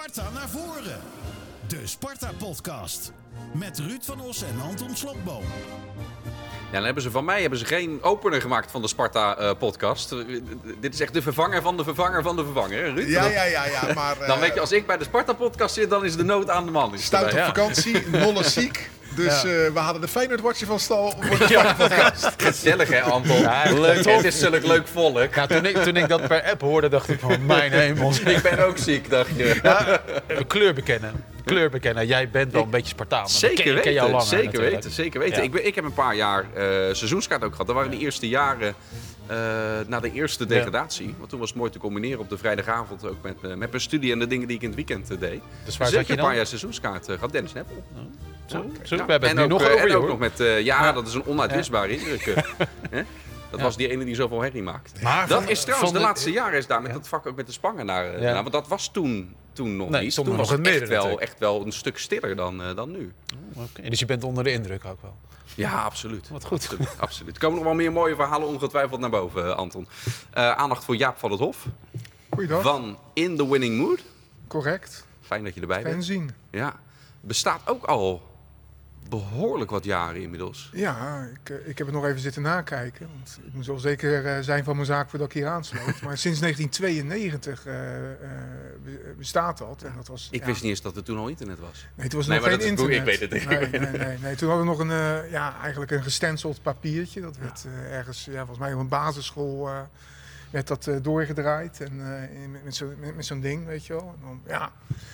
Sparta naar voren. De Sparta-podcast. Met Ruud van Os en Anton Slotboom. Ja, dan hebben ze van mij hebben ze geen opener gemaakt van de Sparta-podcast. dit is echt de vervanger van de vervanger van de vervanger, Ruud? Ja, ja, ja, ja, maar... Dan eh, weet je, als ik bij de Sparta-podcast zit, dan is de nood aan de man. Is Stout op ja. vakantie, Nolle ziek. Dus Ja. eh, we hadden de Feyenoord-watcher van stal voor de Ja, gezellig hè, Anton? Ja, leuk, het is zulk leuk volk. Ja, toen, ik, toen ik dat per app hoorde, dacht ik van mijn hemel. Ik ben ook ziek, dacht je. Ja, eh, kleur bekennen. Kleur bekennen. Jij bent wel een beetje Spartaan. Zeker ken, ken weten, langer zeker natuurlijk. weten, zeker weten. Ja. Ik, ben, ik heb een paar jaar eh, seizoenskaart ook gehad. Dat waren de eerste jaren eh, na de eerste degradatie. Want toen was het mooi te combineren op de vrijdagavond ook met, met mijn studie en de dingen die ik in het weekend deed. Dus waar dus zat je een paar jaar seizoenskaart eh, gehad. Dennis Neppel. Zo, zo, Ja, we hebben het en nu ook, nog eh, over en je, ook hoor. nog met, eh, ja, Ja. dat is een onuitwisbare indruk. eh. Hè? Dat Ja. was die ene die zoveel herrie maakt. Maar Dat van- is trouwens, de laatste jaren is daar met dat vak ook met de spangen naar. Ja. want dat was toen, toen nog Nee, niet. Toen was het echt wel, echt wel een stuk stiller dan, eh, dan nu. Oké, Dus je bent onder de indruk ook wel. Ja, absoluut. Wat goed. Absoluut. absoluut. Er komen nog wel meer mooie verhalen ongetwijfeld naar boven, Anton. Eh, aandacht voor Jaap van het Hof. Goeiedag. Van In the Winning Mood. Correct. Fijn dat je erbij Fijn bent. zien. Ja. Bestaat ook al behoorlijk wat jaren inmiddels. Ja, ik, eh, ik heb het nog even zitten nakijken. Want ik moest wel zeker eh, zijn van mijn zaak voordat ik hier aansloot. maar sinds 1992 eh, be- bestaat dat. En dat was, Ik ja, wist niet eens dat er toen al internet was. Nee, het was Nee, nog geen is- ik internet. weet het, ik Nee, nee, nee. Toen hadden we nog een, eh, ja, eigenlijk een gestenceld papiertje. Dat werd ergens, ja, volgens mij op een basisschool werd dat eh, doorgedraaid. En, eh, met, zo'n ding, weet je wel. En dan, ja,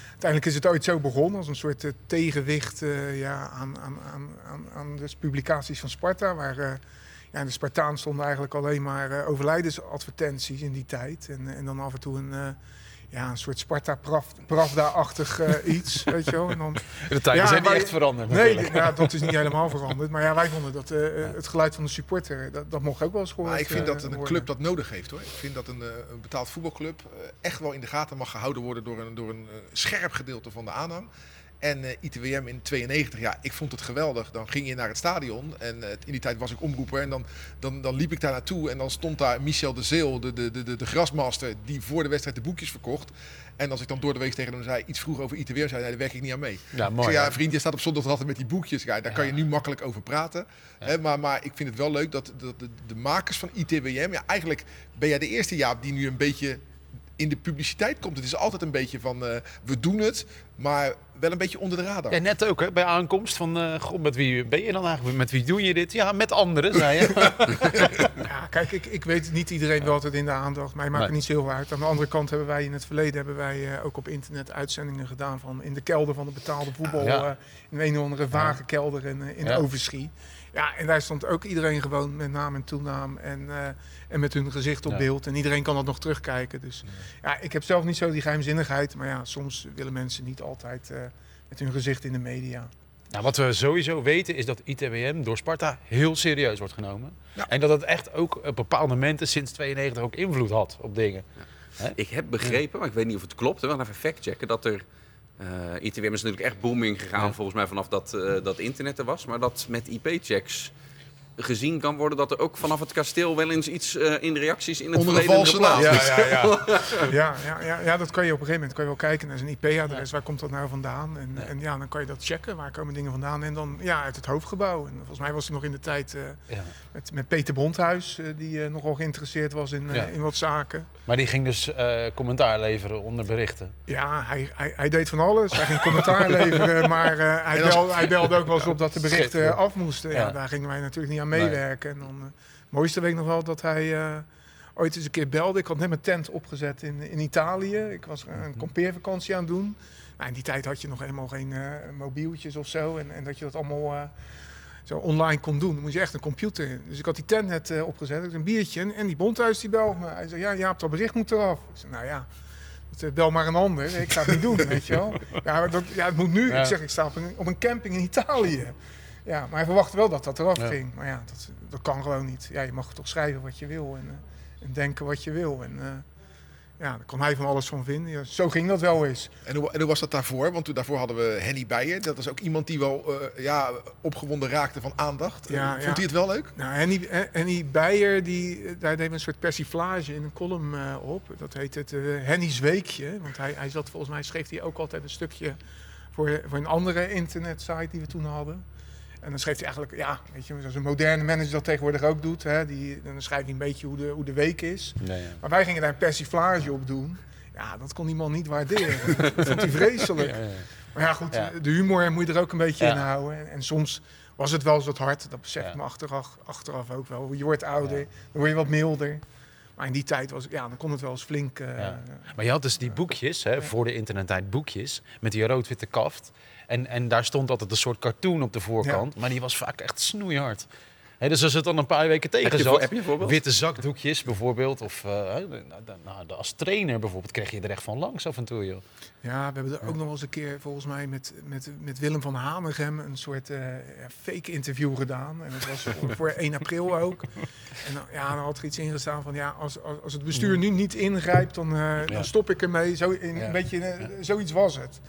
uiteindelijk is het ooit zo begonnen als een soort eh, tegenwicht ja, aan, aan, aan, aan, de publicaties van Sparta. Waar ja, de Spartaan stonden eigenlijk alleen maar overlijdensadvertenties in die tijd. En, en dan af en toe een... ja, een soort Sparta-Pravda-achtig eh, iets, weet je wel. En dan, De tijden Ja, zijn niet wij- echt veranderd Nee, natuurlijk. ja, dat is niet helemaal veranderd. Maar ja, wij vonden dat eh, eh, het geluid van de supporter, dat, dat mocht ook wel eens gehoord Maar ik vind dat een worden. club dat nodig heeft hoor. Ik vind dat een, een betaald voetbalclub echt wel in de gaten mag gehouden worden door een, door een scherp gedeelte van de aanhang. En eh, ITWM in 92, ja, ik vond het geweldig. Dan ging je naar het stadion en eh, in die tijd was ik omroeper. En dan, dan, dan liep ik daar naartoe en dan stond daar Michel de Zeel, de, de, de, de, grasmaster, die voor de wedstrijd de boekjes verkocht. En als ik dan door de week tegen hem zei, iets vroeg over ITWM, zei hij, daar werk ik niet aan mee. Ja, Ik mooi. zei, ja, vriend, je staat op zondag altijd met die boekjes. Ja, daar kan je nu makkelijk over praten. Hè, maar, maar ik vind het wel leuk dat, dat de, de makers van ITWM... Ja, eigenlijk ben jij de eerste Jaap die nu een beetje in de publiciteit komt. Het is altijd een beetje van, eh, we doen het, maar wel een beetje onder de radar. Ja, net ook hè, bij aankomst van, eh god, met wie ben je dan eigenlijk? Met wie doe je dit? Ja, met anderen, zei je. Ja, kijk, ik, ik weet niet iedereen wel altijd in de aandacht. Mij maakt Nee. het niet zo heel uit. Aan de andere kant hebben wij in het verleden hebben wij, eh, ook op internet uitzendingen gedaan van in de kelder van de betaalde voetbal. Ja. eh, in een of andere vage kelder in, eh, in Ja. Overschie. Ja, en daar stond ook iedereen gewoon met naam en toenaam en, eh, en met hun gezicht op Ja. beeld. En iedereen kan dat nog terugkijken. Dus ja, ik heb zelf niet zo die geheimzinnigheid. Maar ja, soms willen mensen niet altijd met hun gezicht in de media. Nou, wat we sowieso weten is dat ITWM door Sparta heel serieus wordt genomen. Ja. En dat het echt ook op bepaalde momenten sinds 92 ook invloed had op dingen. Ik heb begrepen, maar ik weet niet of het klopt. We gaan even factchecken dat er... eh ITWM is natuurlijk echt booming gegaan Ja. volgens mij vanaf dat, eh, dat internet er was. Maar dat met IP-checks gezien kan worden dat er ook vanaf het kasteel wel eens iets eh, in de reacties in het Onder verleden geplaatst Ja, is. ja, ja. ja, ja, ja, ja, dat kan je op een gegeven moment kan je wel kijken naar zijn IP-adres. Waar komt dat nou vandaan? En ja. en ja, dan kan je dat checken. Waar komen dingen vandaan? En dan ja, uit het hoofdgebouw. En volgens mij was hij nog in de tijd eh, Ja. met, met Peter Bondhuis, eh, die nogal geïnteresseerd was in, Ja. in wat zaken. Maar die ging dus eh, commentaar leveren onder berichten. Ja, hij, hij, hij deed van alles. Hij ging commentaar leveren, maar eh, hij, belde, hij belde ook wel eens op dat de berichten af moesten. Ja, Ja. Daar gingen wij natuurlijk niet aan Meewerken. En dan, eh, het mooiste weet ik nog wel dat hij eh, ooit eens een keer belde. Ik had net mijn tent opgezet in, in Italië. Ik was Mhm. een kampeervakantie aan het doen. Nou, in die tijd had je nog helemaal geen eh, mobieltjes of zo. En, en dat je dat allemaal zo online kon doen. Dan moest je echt een computer in. Dus ik had die tent net opgezet. Ik had een biertje. En, en die bondhuis die belde me. Hij zei, ja Jaap, dat bericht moet eraf. Ik zei, nou ja... Dat, Bel maar een ander, ik ga het niet doen, weet je wel. Ja, dat, ja, het moet nu. Ja. Ik zeg, ik sta op een, op een camping in Italië. Ja, maar hij verwachtte wel dat dat eraf Ja. ging. Maar ja, dat, dat kan gewoon niet. Ja, je mag toch schrijven wat je wil en, eh, en denken wat je wil. En, eh, ja, daar kon hij van alles van vinden. Ja, zo ging dat wel eens. En hoe, en hoe was dat daarvoor? Want toen, daarvoor hadden we Henny Beijer. Dat was ook iemand die wel eh, ja, opgewonden raakte van aandacht. Ja, Vond ja. hij het wel leuk? Nou, Henny, Henny Beijer, die, daar deed een soort persiflage in een column op. Dat heet het eh, Henny's Weekje. Want hij, hij zat, volgens mij schreef hij ook altijd een stukje voor, voor een andere internetsite die we toen hadden. En dan schreef hij eigenlijk, ja, weet je, zoals een moderne manager dat tegenwoordig ook doet. Hè, die, dan schrijft hij een beetje hoe de, hoe de week is. Nee, ja. Maar wij gingen daar een persiflage op doen. Ja, dat kon die man niet waarderen. dat vond hij vreselijk. Ja, ja. Maar ja, goed, de humor moet je er ook een beetje in houden. En, en soms was het wel eens wat hard. Dat besef ik me achteraf, achteraf ook wel. Je wordt ouder, dan word je wat milder. Maar in die tijd was, ja, dan kon het wel eens flink. eh, Ja. Maar je had dus die boekjes, hè, voor de internettijd boekjes, met die rood-witte kaft. En, en daar stond altijd een soort cartoon op de voorkant, maar die was vaak echt snoeihard. Dus als het dan een paar weken tegen zat, witte zakdoekjes bijvoorbeeld, of eh, nou, als trainer bijvoorbeeld, kreeg je er echt van langs af en toe, joh. Ja, we hebben er ook nog wel eens een keer volgens mij met, met, met Willem van Hanegem een soort eh, fake interview gedaan. En dat was voor- voor 1 april ook. En dan, ja, dan had er iets ingestaan van ja, als, als, als het bestuur nu niet ingrijpt, dan, eh, Ja. dan stop ik ermee. Zo, in, Ja. Een beetje, zoiets was het.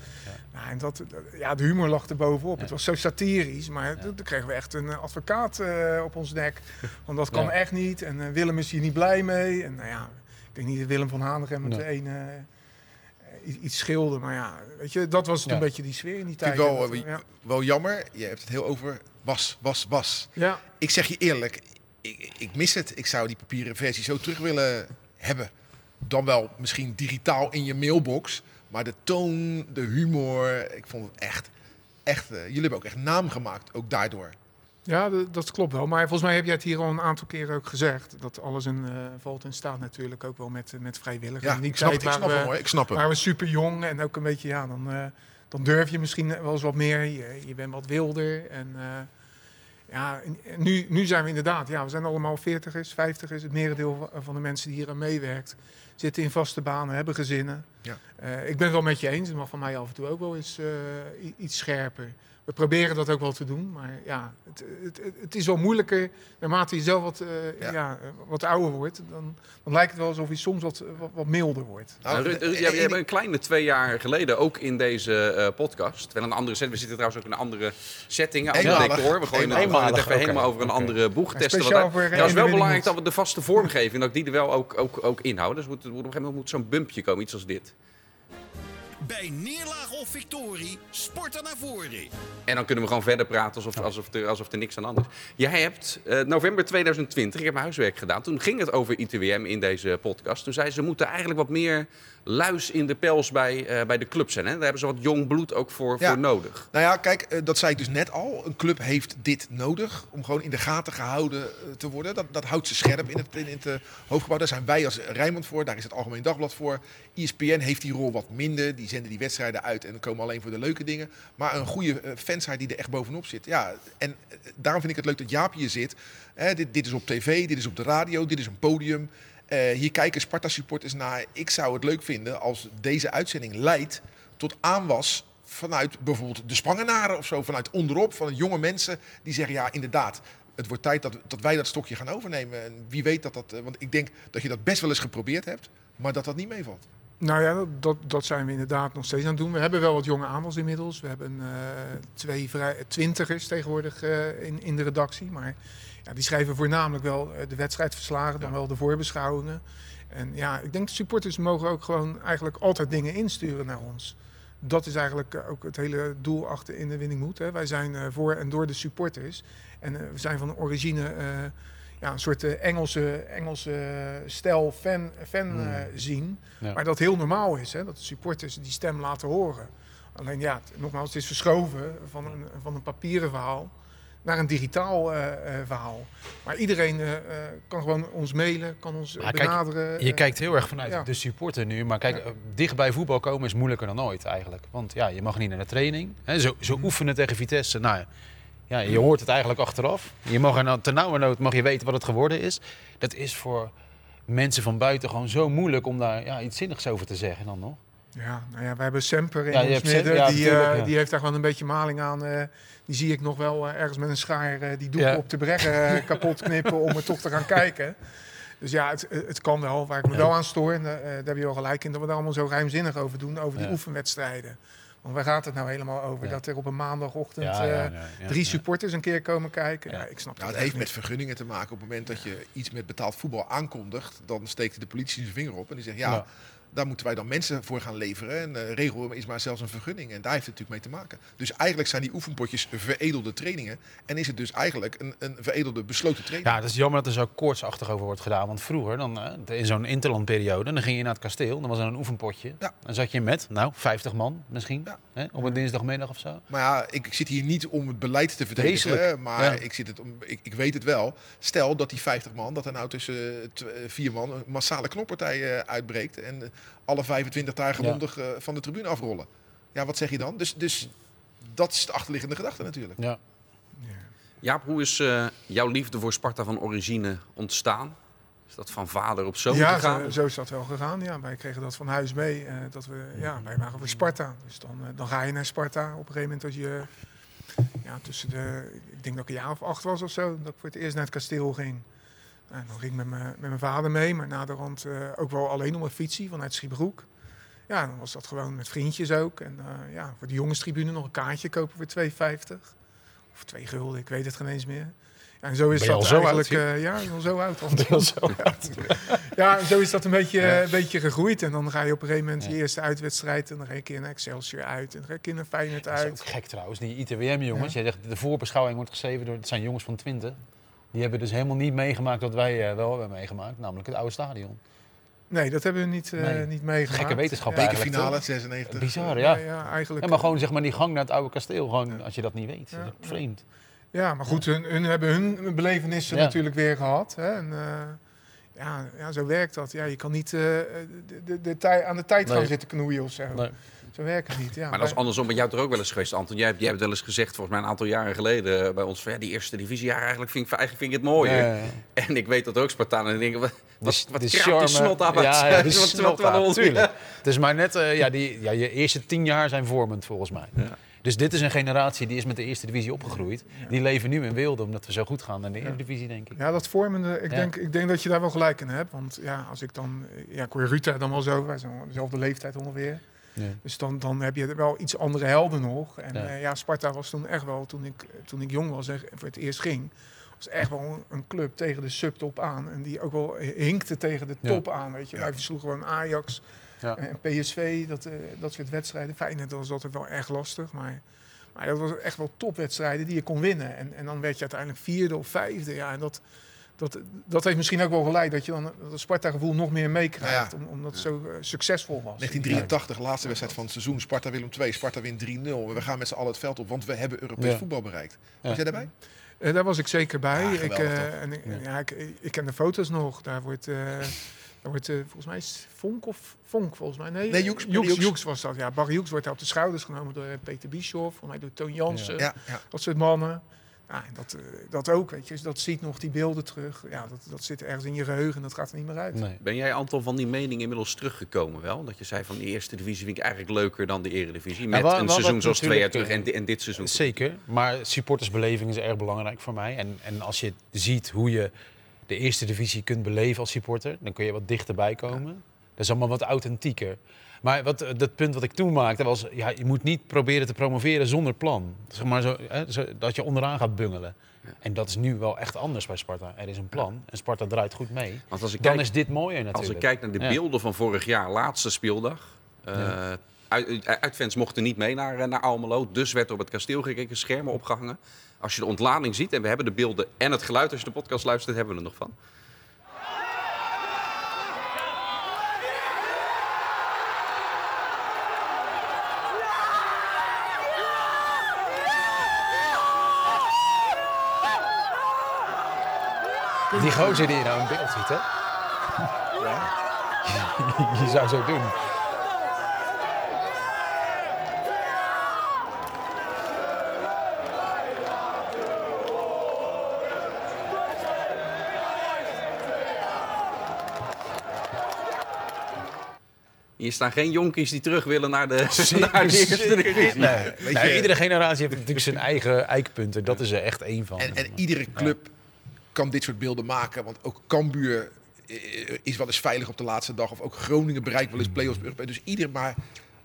Nou, en dat, ja, de humor lag er bovenop. Ja. Het was zo satirisch, maar toen toen kregen we echt een eh, advocaat eh, op ons nek. Want dat kan Ja. echt niet. En eh, Willem is hier niet blij mee. En nou ja, ik denk niet dat Willem van Hanegem met Nee. de ene eh, iets- iets schilder. Maar ja, weet je, dat was Ja. een beetje die sfeer in die tijd. wel, Dat, ja. wel jammer. Je hebt het heel over was, was, was. ja, Ik zeg je eerlijk, ik, ik mis het. Ik zou die papieren versie zo terug willen hebben. Dan wel misschien digitaal in je mailbox. Maar de toon, de humor, ik vond het echt, echt... eh, jullie hebben ook echt naam gemaakt, ook daardoor. ja dat, klopt wel. Maar volgens mij heb jij het hier al een aantal keren ook gezegd. Dat alles in, eh, valt in staat natuurlijk ook wel met, eh, met vrijwilligers. Ja, ik snap, het, ik snap hem we- hoor, ik snap hem. waren we super jong en ook een beetje, ja, dan, dan durf je misschien wel eens wat meer. Je, je bent wat wilder. En ja, nu, nu zijn we inderdaad, ja, we zijn allemaal veertigers, vijftigers. Het merendeel va- van de mensen die hier aan meewerkt zitten in vaste banen, hebben gezinnen. Ja. Eh, ik ben het wel met je eens, het mag van mij af en toe ook wel eens eh, iets scherper. We proberen dat ook wel te doen, maar ja, het, het, het, het is wel moeilijker naarmate je zelf wat, eh, Ja. ja. eh, wat ouder wordt. Dan, dan lijkt het wel alsof je soms wat, wat, wat milder wordt. Nou, Nou, Ruud, eh, Ruud, jij, jij bent een kleine twee jaar geleden ook in deze eh, podcast. Wel een andere set. We zitten trouwens ook in een andere setting, een ander Eenmalig. decor. We gooien het, even helemaal over een andere boeg. En Testen het is wel belangrijk Minuut. dat we de vaste vormgeving, dat ik die er wel ook, ook, ook inhouden. Dus moet, moet op een gegeven moment moet zo'n bumpje komen, iets als dit. Bij neerlaag of victorie, sporten naar voren. En dan kunnen we gewoon verder praten alsof, alsof, er, alsof er niks aan is. Jij hebt eh, november 2020, ik heb mijn huiswerk gedaan. Toen ging het over ITWM in deze podcast. Toen zei ze, we moeten eigenlijk wat meer luis in de pels bij, eh, bij de clubs zijn. Hè? Daar hebben ze wat jong bloed ook voor, Ja. voor nodig. Nou ja, kijk, eh, dat zei ik dus net al. Een club heeft dit nodig om gewoon in de gaten gehouden eh, te worden. Dat, dat houdt ze scherp in het, in het hoofdgebouw. Daar zijn wij als Rijnmond voor, daar is het Algemeen Dagblad voor. ESPN heeft die rol wat minder. Die zenden die wedstrijden uit en komen alleen voor de leuke dingen. Maar een goede eh, fansite die er echt bovenop zit. Ja, en eh, daarom vind ik het leuk dat Jaap hier zit. Dit, dit is op tv, dit is op de radio, dit is een podium. Eh, hier kijken Sparta-supporters naar. Ik zou het leuk vinden als deze uitzending leidt tot aanwas vanuit bijvoorbeeld de Spangenaren of zo, vanuit onderop, van jonge mensen die zeggen, ja inderdaad, het wordt tijd dat, dat wij dat stokje gaan overnemen. En wie weet dat dat, want ik denk dat je dat best wel eens geprobeerd hebt, maar dat dat niet meevalt. Nou ja, dat- dat, zijn we inderdaad nog steeds aan het doen. We hebben wel wat jonge aanwas inmiddels. We hebben eh, twee vrij, twintigers tegenwoordig eh, in, in de redactie. Maar ja, die schrijven voornamelijk wel eh, de wedstrijdverslagen, dan wel de voorbeschouwingen. En ja, ik denk de supporters mogen ook gewoon eigenlijk altijd dingen insturen naar ons. Dat is eigenlijk ook het hele doel achter in de winning moed. Hè. Wij zijn voor en door de supporters. En we zijn van origine ja, een soort eh, Engelse, Engelse stijl fan, fan eh, zien. Ja. Maar dat heel normaal is, hè, dat de supporters die stem laten horen. Alleen ja, het- nogmaals, het is verschoven van een, van een papieren verhaal naar een digitaal eh, eh, verhaal. Maar iedereen eh, eh, kan gewoon ons mailen, kan ons eh, kijk, benaderen. Je eh, kijkt heel erg vanuit ja. de supporter nu. Maar kijk, eh, dicht bij voetbal komen is moeilijker dan ooit eigenlijk. Want ja, je mag niet naar de training. Hè, zo, zo oefenen tegen Vitesse. Nou, ja, je hoort het eigenlijk achteraf. Je mag er nou, ternauwernood mag je weten wat het geworden is. Dat is voor mensen van buiten gewoon zo moeilijk om daar ja, iets zinnigs over te zeggen dan nog. Ja, nou ja, we hebben Semper in Ja, ons midden. ja, die, eh, die heeft daar gewoon een beetje maling aan. eh, die zie ik nog wel eh, ergens met een schaar die doeken Ja. op de breggen eh, kapot knippen om er toch te gaan kijken. Dus ja, het, het kan wel. Waar ik me wel aan stoor, en daar heb je wel gelijk in, dat we daar allemaal zo ruimzinnig over doen, over die oefenwedstrijden. Want waar gaat het nou helemaal over? Ja. Dat er op een maandagochtend Ja, ja, eh, ja, ja, drie ja. supporters een keer komen kijken. Ja, Ja. ik snap Nou, het heeft met vergunningen te maken. Op het moment dat je iets met betaald voetbal aankondigt, dan steekt de politie zijn vinger op en die zegt ja, Ja. Daar moeten wij dan mensen voor gaan leveren. En eh regel is maar zelfs een vergunning. En daar heeft het natuurlijk mee te maken. Dus eigenlijk zijn die oefenpotjes veredelde trainingen. En is het dus eigenlijk een, een veredelde besloten training. Ja, het is jammer dat er zo koortsachtig over wordt gedaan. Want vroeger, dan, eh, in zo'n interlandperiode, dan ging je naar het kasteel. Dan was er een oefenpotje. Ja. Dan zat je met, nou, 50 man misschien. Ja. Hè, op een dinsdagmiddag of zo. Maar ja, ik, ik zit hier niet om het beleid te verdedigen. Maar Ja. ik, zit het om, ik, ik weet het wel. Stel dat die 50 man, dat er nou tussen eh, vier man een massale knoppartij eh, uitbreekt. En alle 25 daar gewondig eh, van de tribune afrollen. Ja, wat zeg je dan? Dus, dus dat is de achterliggende gedachte natuurlijk. Ja. Jaap, hoe is eh, jouw liefde voor Sparta van origine ontstaan? Is dat van vader op zoon ja, gegaan? zo, zo is dat wel gegaan. Ja, wij kregen dat van huis mee. eh, dat we, ja, wij waren voor Sparta. Dus dan, dan ga je naar Sparta. Op een gegeven moment als je ja, tussen de, ik denk dat ik een jaar of acht was of zo, dat ik voor het eerst naar het kasteel ging. En dan ging ik met mijn, met mijn vader mee, maar naderhand eh ook wel alleen op een fietsie vanuit Schiebroek. Ja, dan was dat gewoon met vriendjes ook. En eh, ja, voor de jongenstribune nog een kaartje kopen voor 2,50. Of 2 gulden, ik weet het geen eens meer. Ja, en zo is dat zo eigenlijk... eh, ja, al zo oud. Want, ja, en zo is dat een beetje, een beetje gegroeid. En dan ga je op een gegeven moment je eerste uitwedstrijd. En dan ga je een keer naar Excelsior uit. En dan ga je een keer naar Feyenoord Dat is ook uit. gek trouwens. Die ITWM-jongens, jij zegt de voorbeschouwing wordt geschreven door, het zijn jongens van 20. Die hebben dus helemaal niet meegemaakt wat wij eh, wel hebben meegemaakt. Namelijk het oude stadion. Nee, dat hebben we niet, eh, Nee. niet meegemaakt. Gekke wetenschap Ja, eigenlijk. Toch? 96. Bizar, ja. Ja, ja, eigenlijk. Ja, maar gewoon zeg maar die gang naar het oude kasteel, gewoon als je dat niet weet. Ja. Dat is Vreemd. Ja, maar goed, hun, hun hebben hun belevenissen Ja. natuurlijk weer gehad. Hè? En, eh, ja, ja, zo werkt dat. Ja, je kan niet eh, de, de, aan de tijd gaan zitten knoeien of zo. Nee. Zo werkt het niet. Ja, Maar dat is andersom met jou toch ook wel eens geweest, Anton. Jij hebt, jij hebt wel eens gezegd, volgens mij een aantal jaren geleden eh, bij ons, van, ja, die eerste divisie, ja, eigenlijk vind ik, eigenlijk vind ik het mooier. Ja, ja, ja. En ik weet dat ook Spartanen en denken, wat, wat, De- wat de kraapt charme- die snot uit Ja, ja, Wat- wat- snot wat een af, onzin. tuurlijk. Het is maar net, eh, ja, die, ja, je eerste tien jaar zijn vormend volgens mij. Ja. Dus dit is een generatie die is met de eerste divisie opgegroeid. Die leven nu in weelde omdat we zo goed gaan naar de eerste divisie, denk ik. Ja, dat vormende, ik, Ja. denk, ik denk dat je daar wel gelijk in hebt. Want ja, als ik dan, ja, ik hoor Ruta dan wel zo, wij zijn dezelfde leeftijd ongeveer. Ja. Dus dan, dan heb je wel iets andere helden nog. En Ja. ja, ja Sparta was toen echt wel, toen ik, toen ik jong was en voor het eerst ging, was echt wel een, club tegen de subtop aan. En die ook wel hinkte tegen de Ja. top aan, weet je. Ja. Versloegen gewoon Ajax Ja. en PSV, dat, eh, dat soort wedstrijden. Feyenoord was altijd wel erg lastig, maar... Maar dat was echt wel topwedstrijden die je kon winnen. En, en dan werd je uiteindelijk vierde of vijfde. Ja, en dat, dat, dat heeft misschien ook wel geleid dat je dan dat Sparta-gevoel nog meer meekrijgt. Ja, Omdat het zo eh, succesvol was. 1983, laatste wedstrijd van het seizoen. Sparta Willem 2. Sparta wint 3-0. We gaan met z'n allen het veld op, want we hebben Europees Ja. voetbal bereikt. Ja. Was jij daarbij? Eh, daar was ik zeker bij. Ja, ik, geweldig, eh, en, Ja. ja. ik, ik ken de foto's nog. Daar wordt, eh, daar wordt volgens mij is het Vonk of Vonk volgens mij. Nee, Nee, Joeks, Joeks, Joeks. Joeks was dat. Ja, Barry Joeks wordt daar op de schouders genomen door Peter Bischoff. Volgens mij door Toon Jansen. Ja, ja. Dat soort mannen. Ja, en dat, eh, dat ook, weet je. Dus dat ziet nog die beelden terug. Ja, dat, dat zit ergens in je geheugen en dat gaat er niet meer uit. Nee. Ben jij, Anton, van die mening inmiddels teruggekomen wel? Dat je zei van de eerste divisie vind ik eigenlijk leuker dan de eredivisie. Met een seizoen zoals twee jaar terug en, en dit seizoen. Zeker, maar supportersbeleving is erg belangrijk voor mij. En, en als je ziet hoe je de eerste divisie kunt beleven als supporter, dan kun je wat dichterbij komen. Dat is allemaal wat authentieker. Maar wat, eh, dat punt wat ik toen maakte was, ja, je moet niet proberen te promoveren zonder plan. Zeg maar zo, hè, zo, dat je onderaan gaat bungelen. En dat is nu wel echt anders bij Sparta. Er is een plan en Sparta draait goed mee. Want als ik Dan kijk, is dit mooier natuurlijk. Als ik kijk naar de Ja. beelden van vorig jaar, laatste speeldag. eh Ja. uit, uit- uitfans mochten niet mee naar, eh, naar Almelo. Dus werd er op het kasteel gekeken, schermen opgehangen. Als je de ontlading ziet, en we hebben de beelden en het geluid als je de podcast luistert, hebben we er nog van. Die gozer die je nou in beeld ziet, hè? je zou zo doen. Hier staan geen jonkies die terug willen naar de, naar de eerste divisie. Nee, iedere generatie heeft natuurlijk zijn eigen eikpunten. Dat is er echt één van. En, en iedere club kan dit soort beelden maken. Want ook Cambuur eh, is wel eens veilig op de laatste dag. Of ook Groningen bereikt wel eens play-offs. Dus ieder maar...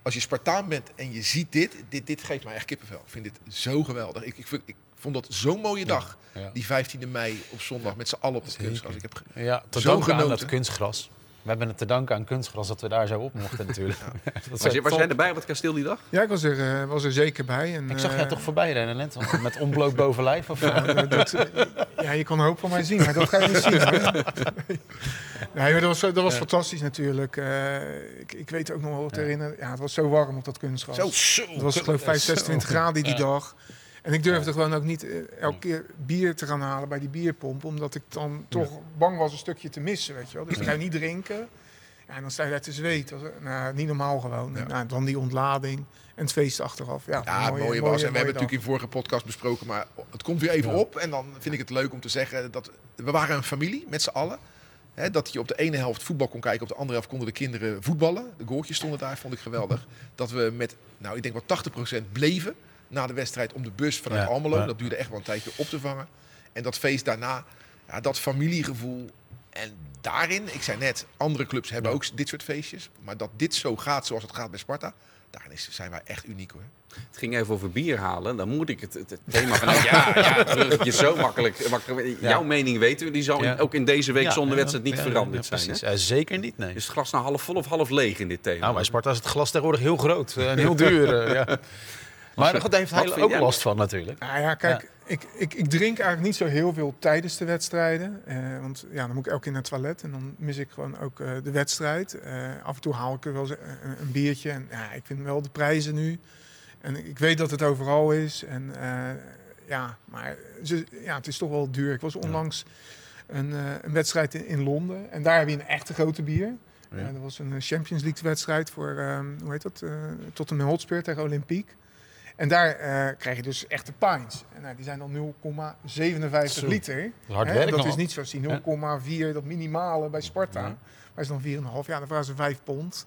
Als je Spartaan bent en je ziet dit, dit, dit geeft mij echt kippenvel. Ik vind dit zo geweldig. Ik, ik, vind- ik vond dat zo'n mooie dag, ja. die 15e mei op zondag, met z'n allen op het kunstgras. Ik heb Ja, te Zo danken aan dat kunstgras. We hebben het te danken aan kunstgras dat we daar zo op mochten natuurlijk. Dat is Was, je, was jij erbij op het kasteel die dag? Ja, ik was er, eh, was er zeker bij. En, Ik zag jij eh, toch voorbij rennen net, want met ontbloot bovenlijf of Ja, dat, ja, je kan een hoop van mij zien, maar dat ga je niet zien. Nee, maar dat was, dat was fantastisch natuurlijk. Eh, ik, ik weet ook nog wel te herinneren. Ja, het was zo warm op dat kunstgras. Zo, Het was geloof ik 5, 26 graden die dag. En ik durfde gewoon ook niet eh, elke keer bier te gaan halen bij die bierpomp. Omdat ik dan toch bang was een stukje te missen, weet je wel. Dus dan ga niet drinken. Ja, en dan sta je daar te was, Nou, niet normaal gewoon. Nou, dan die ontlading en het feest achteraf. Ja, Ja, het mooie, was, en we mooie hebben het natuurlijk in vorige podcast besproken, maar het komt weer even op. En dan vind ik het leuk om te zeggen dat we waren een familie met z'n allen. Hè, dat je op de ene helft voetbal kon kijken, op de andere helft konden de kinderen voetballen. De goaltjes stonden daar, vond ik geweldig. Dat we met, nou ik denk wel 80% bleven na de wedstrijd om de bus vanuit Ja, Almelo. ja. Dat duurde echt wel een tijdje op te vangen. En dat feest daarna, ja, dat familiegevoel. En daarin, ik zei net, andere clubs hebben ook dit soort feestjes. Maar dat dit zo gaat zoals het gaat bij Sparta, daarin is, zijn wij echt uniek hoor. Het ging even over bier halen. Dan moet ik het, het, het thema van... ja, ja, het bruggetje zo makkelijk. makkelijk- Jouw mening weten we. Die zal Ja. ook in deze week Ja, zonder ja, wedstrijd niet ja, veranderd ja, zijn. Hè? Zeker niet, nee. Is het glas nou half vol of half leeg in dit thema? Nou, bij Sparta is het glas tegenwoordig heel groot eh, en heel duur. eh, ja. Maar daar heeft hij ook last van natuurlijk. Nou ja, kijk, Ik, ik, ik drink eigenlijk niet zo heel veel tijdens de wedstrijden. Eh, want ja, dan moet ik elke keer naar het toilet en dan mis ik gewoon ook eh, de wedstrijd. Eh, af en toe haal ik er wel eens een, een biertje. En ja, ik vind wel de prijzen nu. En ik weet dat het overal is. En ja, maar ze, ja, het is toch wel duur. Ik was onlangs een, een wedstrijd in, in Londen. En daar heb je een echte grote bier. Ja. Dat was een Champions League wedstrijd voor, ehm, hoe heet dat, eh Tottenham Hotspur tegen Olympique. En daar eh, krijg je dus echte pints. En nou, die zijn dan 0,57 Zo. liter. Hè, werk dat is niet zoals die 0,4, dat minimale bij Sparta. Ja. Maar is dan 4,5. Ja, dan vragen ze 5 pond.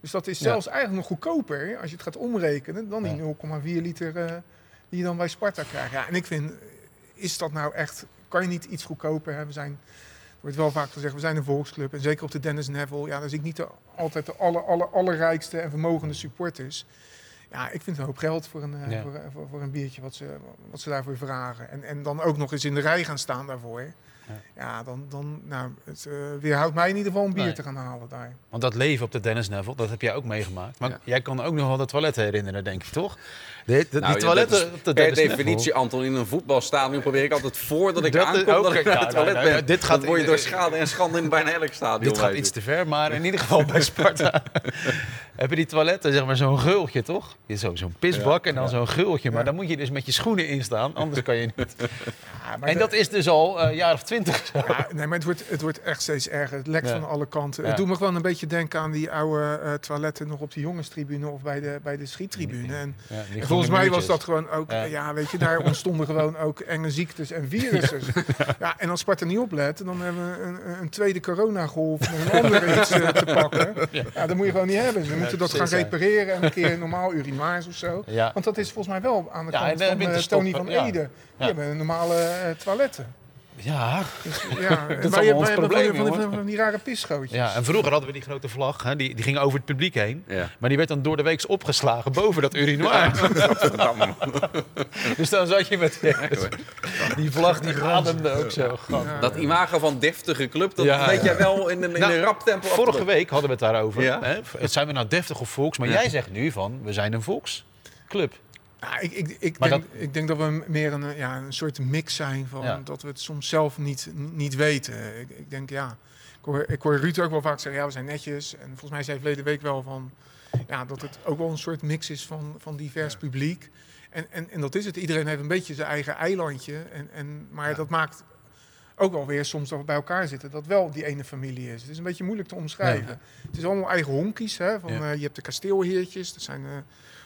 Dus dat is Ja. zelfs eigenlijk nog goedkoper als je het gaat omrekenen dan die Ja. 0,4 liter eh, die je dan bij Sparta krijgt. Ja, en ik vind, is dat nou echt, kan je niet iets goedkoper hebben? We zijn, er wordt wel vaak gezegd, we zijn een volksclub. En zeker op de Dennis Neville, ja, daar zie ik niet de, altijd de aller, aller, allerrijkste en vermogende supporters. Ja, ik vind een hoop geld voor een, eh, Ja. voor, voor, voor een biertje wat ze, wat ze daarvoor vragen. En, en dan ook nog eens in de rij gaan staan daarvoor. Ja. Ja, dan, dan nou, het uh, weerhoudt mij in ieder geval een bier Nee. te gaan halen daar. Want dat leven op de Dennis Neville, dat heb jij ook meegemaakt. Maar Ja. jij kan ook nog wel de toiletten herinneren, denk ik, toch? De, de- Nou, die ja, toiletten dat is op de Per Dennis definitie, Neville. Anton, in een voetbalstadion probeer ik altijd voordat ik Dat aankom ook- dat ik naar het nou, toilet nou, ben. dit gaat Dan word je in- door schade en schande in bijna elk stadion. Dit gaat iets te ver, maar in ieder geval bij Sparta heb je die toiletten, zeg maar, zo'n gultje, toch? Je zo- Zo'n pisbak en dan zo'n gultje. Maar Ja. dan moet je dus met je schoenen in staan, anders kan je niet. Ja, maar En de- dat is dus al eh, een jaar of twintig. Ja, nee, maar het wordt, het wordt echt steeds erger. Het lekt Ja. van alle kanten. Ja. Het doet me gewoon een beetje denken aan die oude eh, toiletten nog op de jongenstribune of bij de, bij de schiettribune. En, en volgens mij was dat gewoon ook, Ja. weet je, daar ontstonden gewoon ook enge ziektes en virussen. ja, en als Sparta niet oplet, dan hebben we een, een tweede coronagolf met een andere iets eh, te pakken. Ja. dat moet je gewoon niet hebben. Ze moeten dat gaan precies, repareren en een keer normaal urinaars of zo. Ja. Want dat is volgens mij wel aan de kant van winterstop, Tony van ja. Ede. Die hebben normale toiletten. Ja, Dus, ja, is maar je van, probleem, van, van, jongen. van die rare pisgootjes. ja, en vroeger hadden we die grote vlag, hè, die, die ging over het publiek heen. Ja. Maar die werd dan door de week opgeslagen boven dat urinoir. Dus dan zat je met die vlag, die ademde ook zo. Ja. Dat imago van deftige club, dat Ja. weet jij wel in een, in Nou, een rap tempo. Vorige week hadden we het daarover. Ja. Hè? Het Zijn we nou deftig of volks? Maar Ja. jij zegt nu van, we zijn een volksclub. Ja, ik, ik, ik, Maar denk, ik denk dat we meer een, ja, een soort mix zijn van Ja. dat we het soms zelf niet, niet weten. Ik, ik denk ja, ik hoor, ik hoor Ruud ook wel vaak zeggen, ja, we zijn netjes. En volgens mij zei hij verleden week wel van ja, dat het ook wel een soort mix is van, van divers publiek. En, en, en dat is het. Iedereen heeft een beetje zijn eigen eilandje. En, en, maar dat maakt ook wel weer soms dat we bij elkaar zitten, dat wel die ene familie is. Het is een beetje moeilijk te omschrijven. Het is allemaal eigen honkies. Hè, van, Ja. eh, je hebt de kasteelheertjes, dat zijn eh,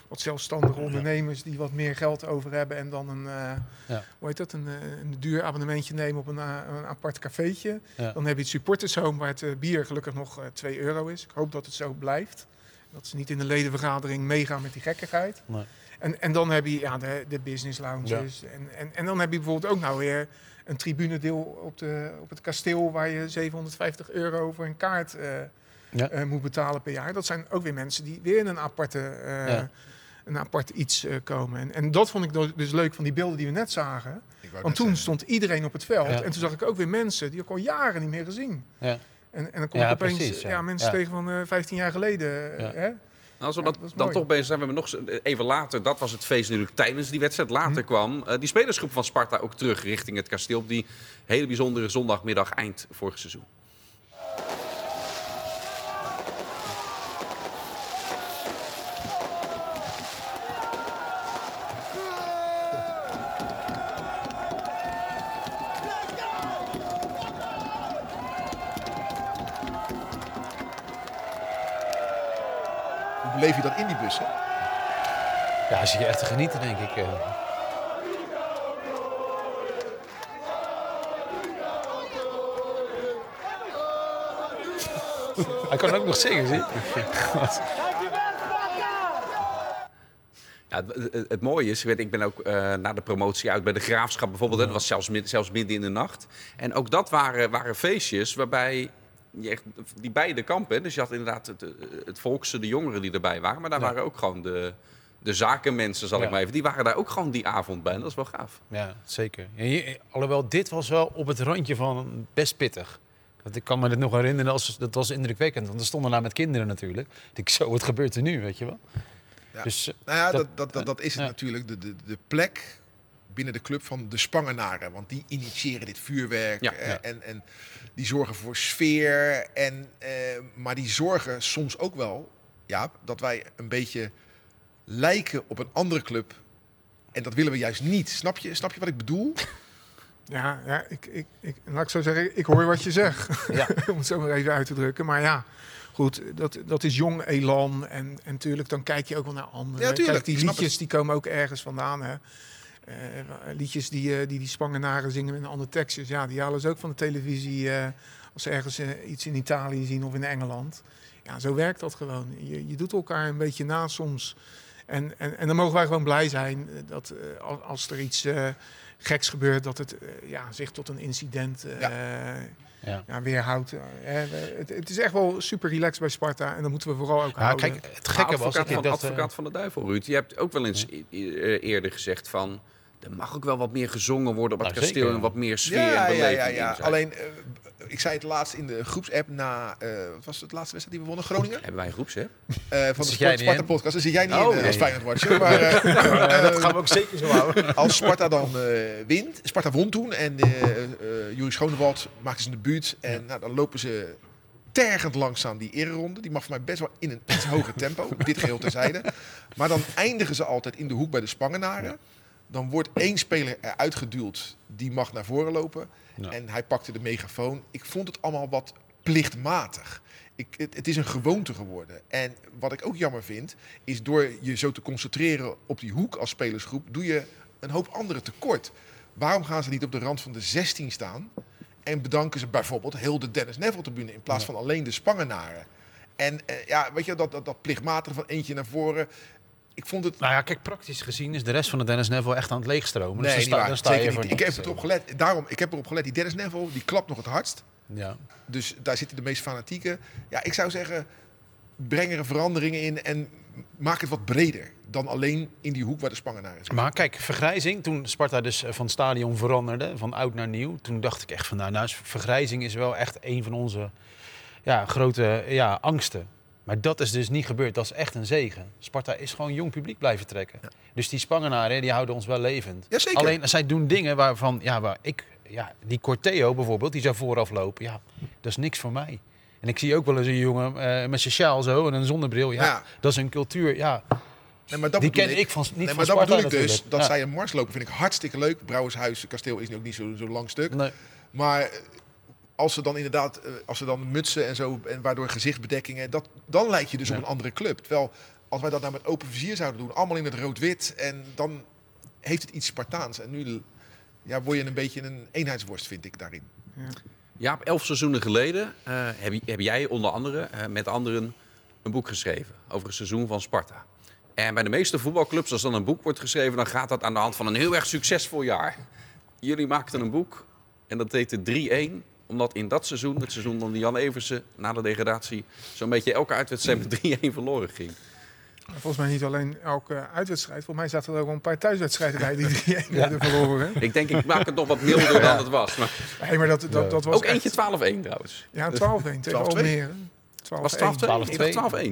wat zelfstandige ondernemers die wat meer geld over hebben en dan een, eh, Ja. hoe heet dat, een, eh, een duur abonnementje nemen op een, eh, een apart cafeetje. Ja. Dan heb je het supportershome waar het bier gelukkig nog eh 2 euro is. Ik hoop dat het zo blijft. Dat ze niet in de ledenvergadering meegaan met die gekkigheid. Nee. En, en dan heb je ja, de, de business lounges. En, en, en dan heb je bijvoorbeeld ook nou weer een tribunedeel op, de, op het kasteel... waar je 750 euro voor een kaart Ja. moet betalen per jaar. Dat zijn ook weer mensen die weer in een aparte... Ja. Een apart iets eh, komen. En, en dat vond ik dus leuk van die beelden die we net zagen. Want net toen zeggen. stond iedereen op het veld. Ja. En toen zag ik ook weer mensen die ik al jaren niet meer gezien. Ja. En, en dan kom Ja, ik opeens precies, ja. ja. mensen Ja. tegen van eh 15 jaar geleden. eh, Ja. Hè? Als we Ja, dat, dat dan mooi. toch bezig zijn, we hebben nog even later, dat was het feest natuurlijk tijdens die wedstrijd. Later Hm. kwam eh, die spelersgroep van Sparta ook terug richting het kasteel op die hele bijzondere zondagmiddag eind vorig seizoen. Beleef je dat in die bus? Hè? Ja, zit je echt te genieten, denk ik. eh. Hij kan ook nog zingen, zie je? Ja, het, het- het mooie is, ik weet, ik ben ook eh na de promotie uit bij de Graafschap bijvoorbeeld. hè, Dat was zelfs, zelfs midden in de nacht. En ook dat waren, waren feestjes waarbij je echt, die beide kampen... Dus je had inderdaad het, het volkse, de jongeren die erbij waren. Maar daar Ja. waren ook gewoon de, de zakenmensen, zal ik maar even... Die waren daar ook gewoon die avond bij. En dat is wel gaaf. Ja, zeker. En hier- alhoewel, dit was wel op het randje van best pittig. Want ik kan me dit nog herinneren, als, dat was indrukwekkend. Want we stonden daar met kinderen natuurlijk. Ik zo, wat gebeurt er nu, weet je wel? Ja. Dus, Nou ja, dat, Dat- dat, dat, dat is het ja. natuurlijk. De, de, de plek binnen de club van de Spangenaren. Want die initiëren dit vuurwerk. Ja, eh, ja. En, en die zorgen voor sfeer. En, eh, maar die zorgen soms ook wel, ja, dat wij een beetje lijken op een andere club. En dat willen we juist niet. Snap je, snap je wat ik bedoel? Ja, ja ik, ik, ik, laat ik zo zeggen, ik hoor wat je zegt. Ja. Om het zo maar even uit te drukken. Maar ja, goed, dat, dat is jong elan. En, en tuurlijk, dan kijk je ook wel naar anderen. Ja, tuurlijk, Kijk, die liedjes die komen ook ergens vandaan. Hè. Eh, liedjes die, eh, die die Spangenaren zingen met een ander tekstjes. Ja, die halen ze ook van de televisie. eh, als ze ergens iets in Italië zien of in Engeland. Ja, zo werkt dat gewoon. Je, je doet elkaar een beetje na soms. En, en, en dan mogen wij gewoon blij zijn dat eh, als, als er iets eh, geks gebeurt, dat het ja, zich tot een incident eh, Ja. ja. ja. weerhoudt. Eh, we- het, het is echt wel super relaxed bij Sparta en dat moeten we vooral ook Ja, houden. kijk, het gekke was... advocaat, ik van, dat, advocaat van de duivel, Ruud. Je hebt ook wel eens e- e- eerder gezegd van... Er mag ook wel wat meer gezongen worden op het Nou, kasteel zeker. en wat meer sfeer Ja, en ja, beleving ja, ja. zijn. Alleen, eh, ik zei het laatst in de groepsapp na, eh, wat was het laatste wedstrijd die we wonnen? Groningen? Hebben wij een groeps, hè? Eh, van de Sport, Sparta in? podcast. Daar zit jij niet Oh, in eh, nee. als Feyenoord watcher. Maar eh, dat gaan we ook zeker zo houden. als Sparta dan eh, wint. Sparta won toen. En eh eh Jurie Schonewald maakte zijn debuut. En nou, dan lopen ze tergend langzaam die ereronde. Die mag voor mij best wel in een iets hoger tempo. Dit geheel terzijde. Maar dan eindigen ze altijd in de hoek bij de Spangenaren. Dan wordt één speler eruit geduwd. Die mag naar voren lopen. Ja. En hij pakte de megafoon. Ik vond het allemaal wat plichtmatig. Ik, het, het is een gewoonte geworden. En wat ik ook jammer vind, is door je zo te concentreren op die hoek als spelersgroep, doe je een hoop anderen tekort. Waarom gaan ze niet op de rand van de 16 staan en bedanken ze bijvoorbeeld heel de Dennis Neville-tribune in plaats van alleen de Spangenaren? En eh, ja, weet je, dat, dat, dat plichtmatige van eentje naar voren. Ik vond het Nou ja, kijk, praktisch gezien is de rest van de Dennis Neville echt aan het leegstromen. Dus Nee, dan niet sta, dan sta je Zeker voor niet. Ik heb erop gelet. Daarom, ik heb erop gelet. Die Dennis Neville, die klapt nog het hardst. Ja. Dus daar zitten de meest fanatieken. Ja, ik zou zeggen, breng er veranderingen in en maak het wat breder dan alleen in die hoek waar de Spangenaren zitten. Maar kijk, vergrijzing, toen Sparta dus eh, van stadion veranderde, van oud naar nieuw, toen dacht ik echt van, nou, nou is- vergrijzing is wel echt een van onze ja, grote ja, angsten. Maar dat is dus niet gebeurd, dat is echt een zegen. Sparta is gewoon jong publiek blijven trekken. Dus die Spangenaren, die houden ons wel levend. Jazeker. Alleen, zij doen dingen waarvan, ja, waar ik, ja, die Corteo bijvoorbeeld, die zou vooraf lopen, ja, dat is niks voor mij. En ik zie ook wel eens een jongen eh, met zijn sjaal zo en een zonnebril. Ja, Ja. dat is een cultuur. Ja, Nee, maar dat die ken ik van niet Nee, van maar dat Sparta bedoel ik dus. natuurlijk. Dat Ja. zij een mars lopen vind ik hartstikke leuk. Brouwershuis, kasteel is nu ook niet zo'n zo lang stuk. Nee. Maar als ze dan inderdaad, eh, als ze dan mutsen en zo, en waardoor gezichtbedekkingen, dat, dan lijk je dus Ja. op een andere club. Terwijl als wij dat nou met open vizier zouden doen, allemaal in het rood-wit, en dan heeft het iets Spartaans. En nu ja, word je een beetje een eenheidsworst, vind ik daarin. Jaap, elf seizoenen geleden eh, heb, je- heb jij onder andere eh, met anderen een boek geschreven over het seizoen van Sparta. En bij de meeste voetbalclubs, als dan een boek wordt geschreven, dan gaat dat aan de hand van een heel erg succesvol jaar. Jullie maakten een boek en dat heette 3-1 omdat in dat seizoen, het seizoen van Jan Eversen, na de degradatie, zo'n beetje elke uitwedstrijd met 3-1 verloren ging. Volgens mij niet alleen elke uitwedstrijd. Volgens mij zaten er ook wel een paar thuiswedstrijden bij die 3-1 werden verloren. Ik denk, ik maak het nog wat milder dan het was. Maar Nee, maar dat, dat, dat was ook echt- eentje 12-1 trouwens. Ja, 12-1 tegen 12-2. Almere. 12-1. Was het 12-2? Ik dacht 12-1.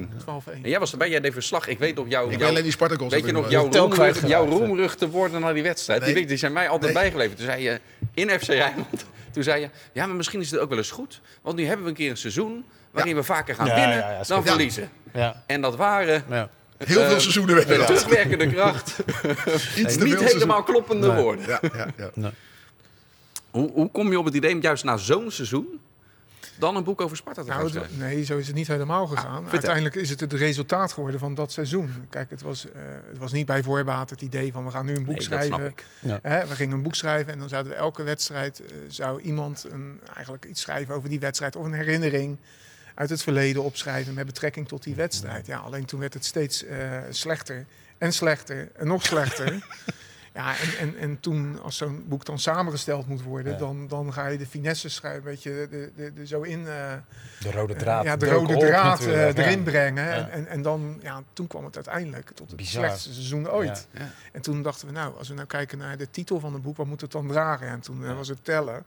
12-1. En jij was erbij, jij deed verslag. Ik weet nog jouw... Ik jouw- alleen die Sparta goals. Weet je nog jouw roemrug, jouw hè? roemrug te worden naar die wedstrijd? Die, Nee. weet- die zijn mij altijd Nee. bijgebleven. Toen zei je in FC Rijnmond, toen zei je, ja, maar misschien is het ook wel eens goed. Want nu hebben we een keer een seizoen waarin we vaker gaan Ja, winnen ja, ja, is dan goed. verliezen. Ja. En dat waren Ja. Heel veel eh, seizoenen dat. terugwerkende kracht Iets te niet helemaal kloppende Nee. woorden. Ja, ja, ja. Hoe, hoe kom je op het idee om juist na zo'n seizoen dan een boek over Sparta te gaan Nou, schrijven? nee, zo is het niet helemaal gegaan. vertel. Uiteindelijk is het het resultaat geworden van dat seizoen. Kijk, het was, eh, het was niet bij voorbaat het idee van we gaan nu een boek Nee, dat snap schrijven. ik. Ja. Hè, we gingen een boek schrijven en dan zouden we elke wedstrijd eh, zou iemand een, eigenlijk iets schrijven over die wedstrijd of een herinnering uit het verleden opschrijven met betrekking tot die wedstrijd. Ja, alleen toen werd het steeds eh, slechter en slechter en nog slechter. Ja, en, en, en toen, als zo'n boek dan samengesteld moet worden, Ja. dan, dan ga je de finesse schrijven, weet je, de, de, de, zo in. eh, De rode draad. ja, de rode draad eh, erin Ja. brengen. En, en, en dan, ja, toen kwam het uiteindelijk tot het Bizar. slechtste seizoen ooit. Ja. En toen dachten we, nou, als we nou kijken naar de titel van het boek, wat moet het dan dragen? En toen eh, was het tellen.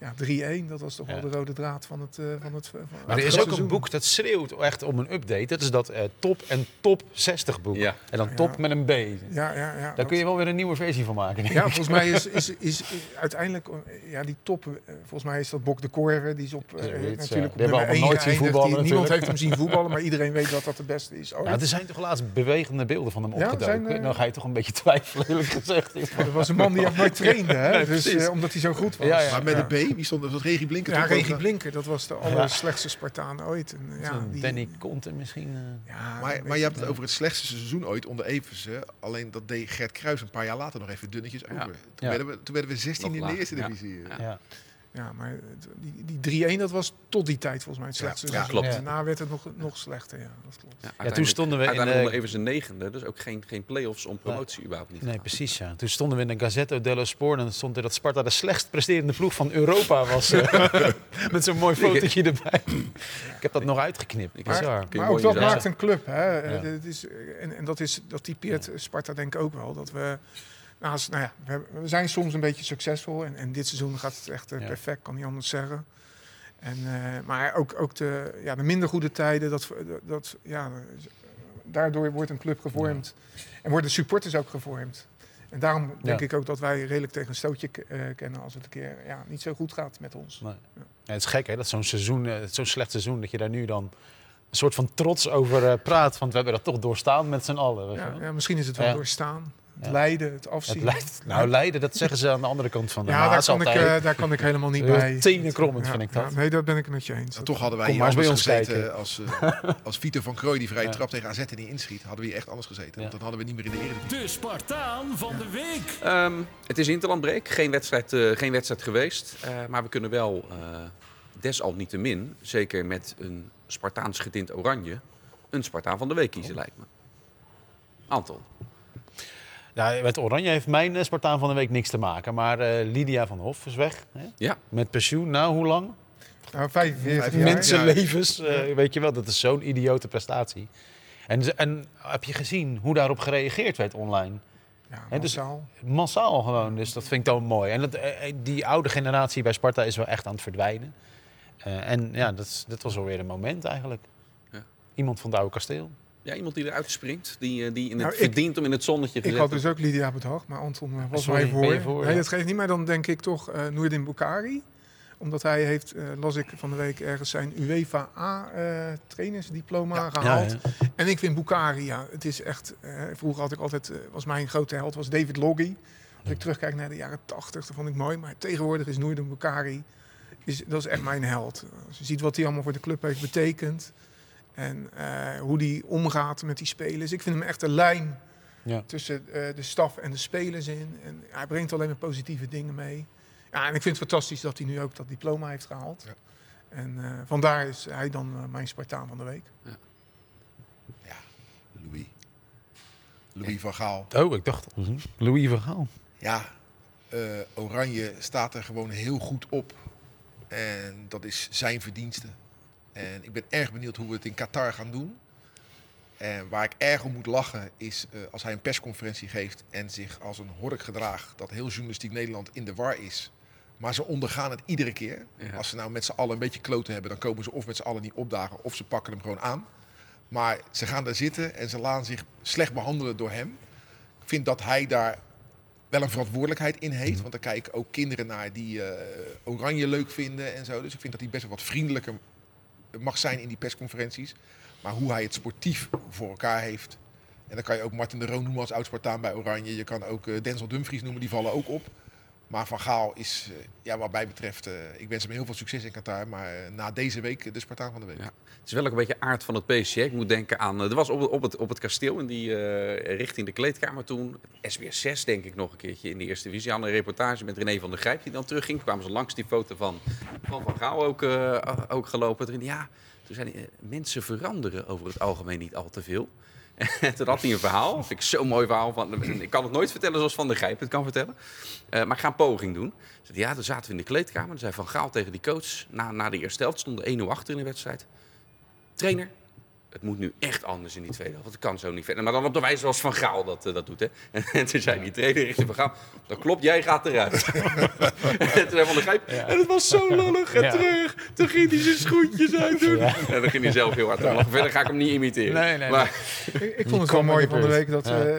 Ja, 3-1, dat was toch wel de rode draad van het, eh, van het van Maar er is ook een boek dat schreeuwt echt om een update. Dat is dat eh, top en top 60 boek. Ja. En dan Ja. top met een B. Ja, ja, ja. Daar kun je wel weer een nieuwe versie van maken. Ja, ik. volgens mij is, is, is, is uiteindelijk, eh, ja, die top, volgens mij is dat Bok de Korver, die is op, eh, ja. natuurlijk Die op hebben nummer we 1 allemaal nooit zien voetballen Niemand heeft hem zien voetballen, maar iedereen weet dat dat de beste is. Ja, er zijn toch laatst bewegende beelden van hem Ja, opgedoken. zijn, Dan ga je toch een beetje twijfelen, eerlijk gezegd. Dat was een man die ook nooit trainde, hè? Nee, dus, eh, omdat hij zo goed was. Ja, ja. Maar met een B, wie stond er? Was dat Regie Blinker? Ja? Regie Blinker, dat was de allerslechtste Spartaan ooit. En, ja, die- Danny Conte misschien. eh. Ja, Maar, maar je hebt het over het slechtste seizoen ooit onder Eversen. Alleen dat deed Gert Kruis een paar jaar later nog even dunnetjes over. Toen, Ja. werden we, toen werden we 16 Nog in de eerste ja. divisie. Ja. Ja. Ja, maar het- die, die 3-1, dat was tot die tijd volgens mij het slechtste Ja, seizoen. klopt. Daarna werd het nog, nog slechter, ja, dat klopt. uiteindelijk- stonden we in onder even zijn negende, dus ook geen, geen play-offs om promotie überhaupt niet. Nee, precies. Ja. Toen stonden we in de Gazzetto dello Sport en dan stond er dat Sparta de slechtst presterende ploeg van Europa was. eh, Met zo'n mooi fotootje erbij. Ik heb dat nog uitgeknipt. Maar mooi ook dat maakt een club. Hè? Ja. dit is, en, en dat, is, dat typeert Sparta denk ik ook wel. Dat we, nou, als- nou ja, we, hebben- we zijn soms een beetje succesvol. En, en dit seizoen gaat het echt eh, perfect, kan niet anders zeggen. En, eh, maar ook, ook de, ja, de minder goede tijden, dat, dat, ja, daardoor wordt een club gevormd. En worden supporters ook gevormd. En daarom denk Ja. ik ook dat wij redelijk tegen een stootje eh, kennen als het een keer ja, niet zo goed gaat met ons. Nee. Ja, het is gek hè, dat zo'n seizoen, zo'n slecht seizoen, dat je daar nu dan een soort van trots over praat. Want we hebben dat toch doorstaan met z'n allen. Ja, misschien is het wel doorstaan. Het Ja. lijden, het afzien. Het leidt, nou, Leiden, dat zeggen ze aan de andere kant van de Ja, daar kan, ik, eh, daar kan ik helemaal niet Heel bij. tenenkrommend Ja, vind ik dat. ja, nee, dat ben ik het met je eens. Nou, toch hadden wij Kom hier maar eens bij anders ons gezeten kijken. als, eh, als Vito van Krooi die vrije Ja. trap tegen AZ en die inschiet. Hadden we hier echt anders gezeten. Ja. Want dan hadden we niet meer in de Eredivisie. De Spartaan van de week. Ehm, het is interlandbreek, geen wedstrijd, eh, geen wedstrijd geweest. Eh, maar we kunnen wel eh, desalniettemin, zeker met een Spartaans getint oranje, een Spartaan van de week kiezen, lijkt me. Anton. Ja, met Oranje heeft mijn eh, Spartaan van de week niks te maken. Maar eh, Lydia van Hof is weg. Hè? Ja, Met pensioen, nou hoe lang? Nou, 45 jaar. Mensenlevens, eh, weet je wel. Dat is zo'n idiote prestatie. En, en heb je gezien hoe daarop gereageerd werd online? Ja, Hè, dus- massaal. Massaal gewoon, dus dat vind ik dan mooi. En dat, die oude generatie bij Sparta is wel echt aan het verdwijnen. Eh, en ja, dat, is- dat was wel weer een moment eigenlijk. Ja. Iemand van het oude kasteel. Ja iemand die eruit springt, die, eh, die in het Nou, ik- verdient om in het zonnetje Ik gezet had te dus ook Lydia bedacht, maar Anton eh, was mij voor. voor, nee, ja. dat geeft niet, maar dan denk ik toch eh Noordin Bukhari. Omdat hij heeft, las ik van de week ergens zijn UEFA A-trainersdiploma Ja. gehaald. Ja, En ik vind ja, het is echt... vroeger had ik altijd, was mijn grote held, was David Loggy. Als ik terugkijk naar de jaren 80, dat vond ik mooi. Maar tegenwoordig is Noordin Bukhari, is, dat is echt mijn held. Als je ziet wat hij allemaal voor de club heeft betekend. En eh, hoe die omgaat met die spelers. Ik vind hem echt een lijn Ja. tussen eh, de staf en de spelers in. En hij brengt alleen maar positieve dingen mee. Ja, en ik vind het fantastisch dat hij nu ook dat diploma heeft gehaald. Ja. En eh, vandaar is hij dan mijn Spartaan van de week. Louis. Louis van Gaal. Oh, ik dacht, Louis van Gaal. Ja, eh, Oranje staat er gewoon heel goed op. En dat is zijn verdienste. En ik ben erg benieuwd hoe we het in Qatar gaan doen. En waar ik erg om moet lachen is eh, als hij een persconferentie geeft en zich als een hork gedraagt. Dat heel journalistiek Nederland in de war is. Maar ze ondergaan het iedere keer. Ja. Als ze nou met z'n allen een beetje kloten hebben, dan komen ze of met z'n allen niet opdagen of ze pakken hem gewoon aan. Maar ze gaan daar zitten en ze laten zich slecht behandelen door hem. Ik vind dat hij daar wel een verantwoordelijkheid in heeft. Want er kijken ook kinderen naar die eh, Oranje leuk vinden en zo. Dus ik vind dat hij best wel wat vriendelijker mag zijn in die persconferenties. Maar hoe hij het sportief voor elkaar heeft. En dan kan je ook Martin de Roon noemen als oud-Spartaan bij Oranje. Je kan ook eh, Denzel Dumfries noemen, die vallen ook op. Maar Van Gaal is, eh, ja, wat mij betreft, eh, ik wens hem heel veel succes in Qatar. Maar eh, na deze week de Spartaan van de week. Ja. Het is wel ook een beetje aard van het hè. Ik moet denken aan. Er was op, het- op, het, op het kasteel in die, richting de kleedkamer toen. SBS 6 denk ik nog een keertje in de eerste divisie. Aan een reportage met René van der Grijp die dan terugging. Kwamen ze langs die foto van Van, van Gaal ook, ook gelopen. Erin. Ja, toen eh, mensen veranderen over het algemeen niet al te veel. En toen had hij een verhaal. Vind ik zo'n mooi verhaal. Van, ik kan het nooit vertellen zoals Van der Grijp het kan vertellen. Eh, maar ik ga een poging doen. Ja, toen zaten we in de kleedkamer. Toen zei Van Gaal tegen die coach. Na, na de eerste helft stonden 1-0 achter in de wedstrijd. Trainer, het moet nu echt anders in die tweede helft. Want het kan zo niet verder. Maar dan op de wijze zoals Van Gaal dat, eh, dat doet. Hè. En toen zei die trainer richting Van Gaal... Dat klopt, jij gaat eruit. en toen zei Van Grijp... En het was zo lullig en Ja. terug. Toen ging hij zijn schoentjes uitdoen. En dan ging hij zelf heel hard lachen. Verder ga ik hem niet imiteren. Nee, nee, maar, Ik, vond het wel mooi van de week dat, Ja. eh,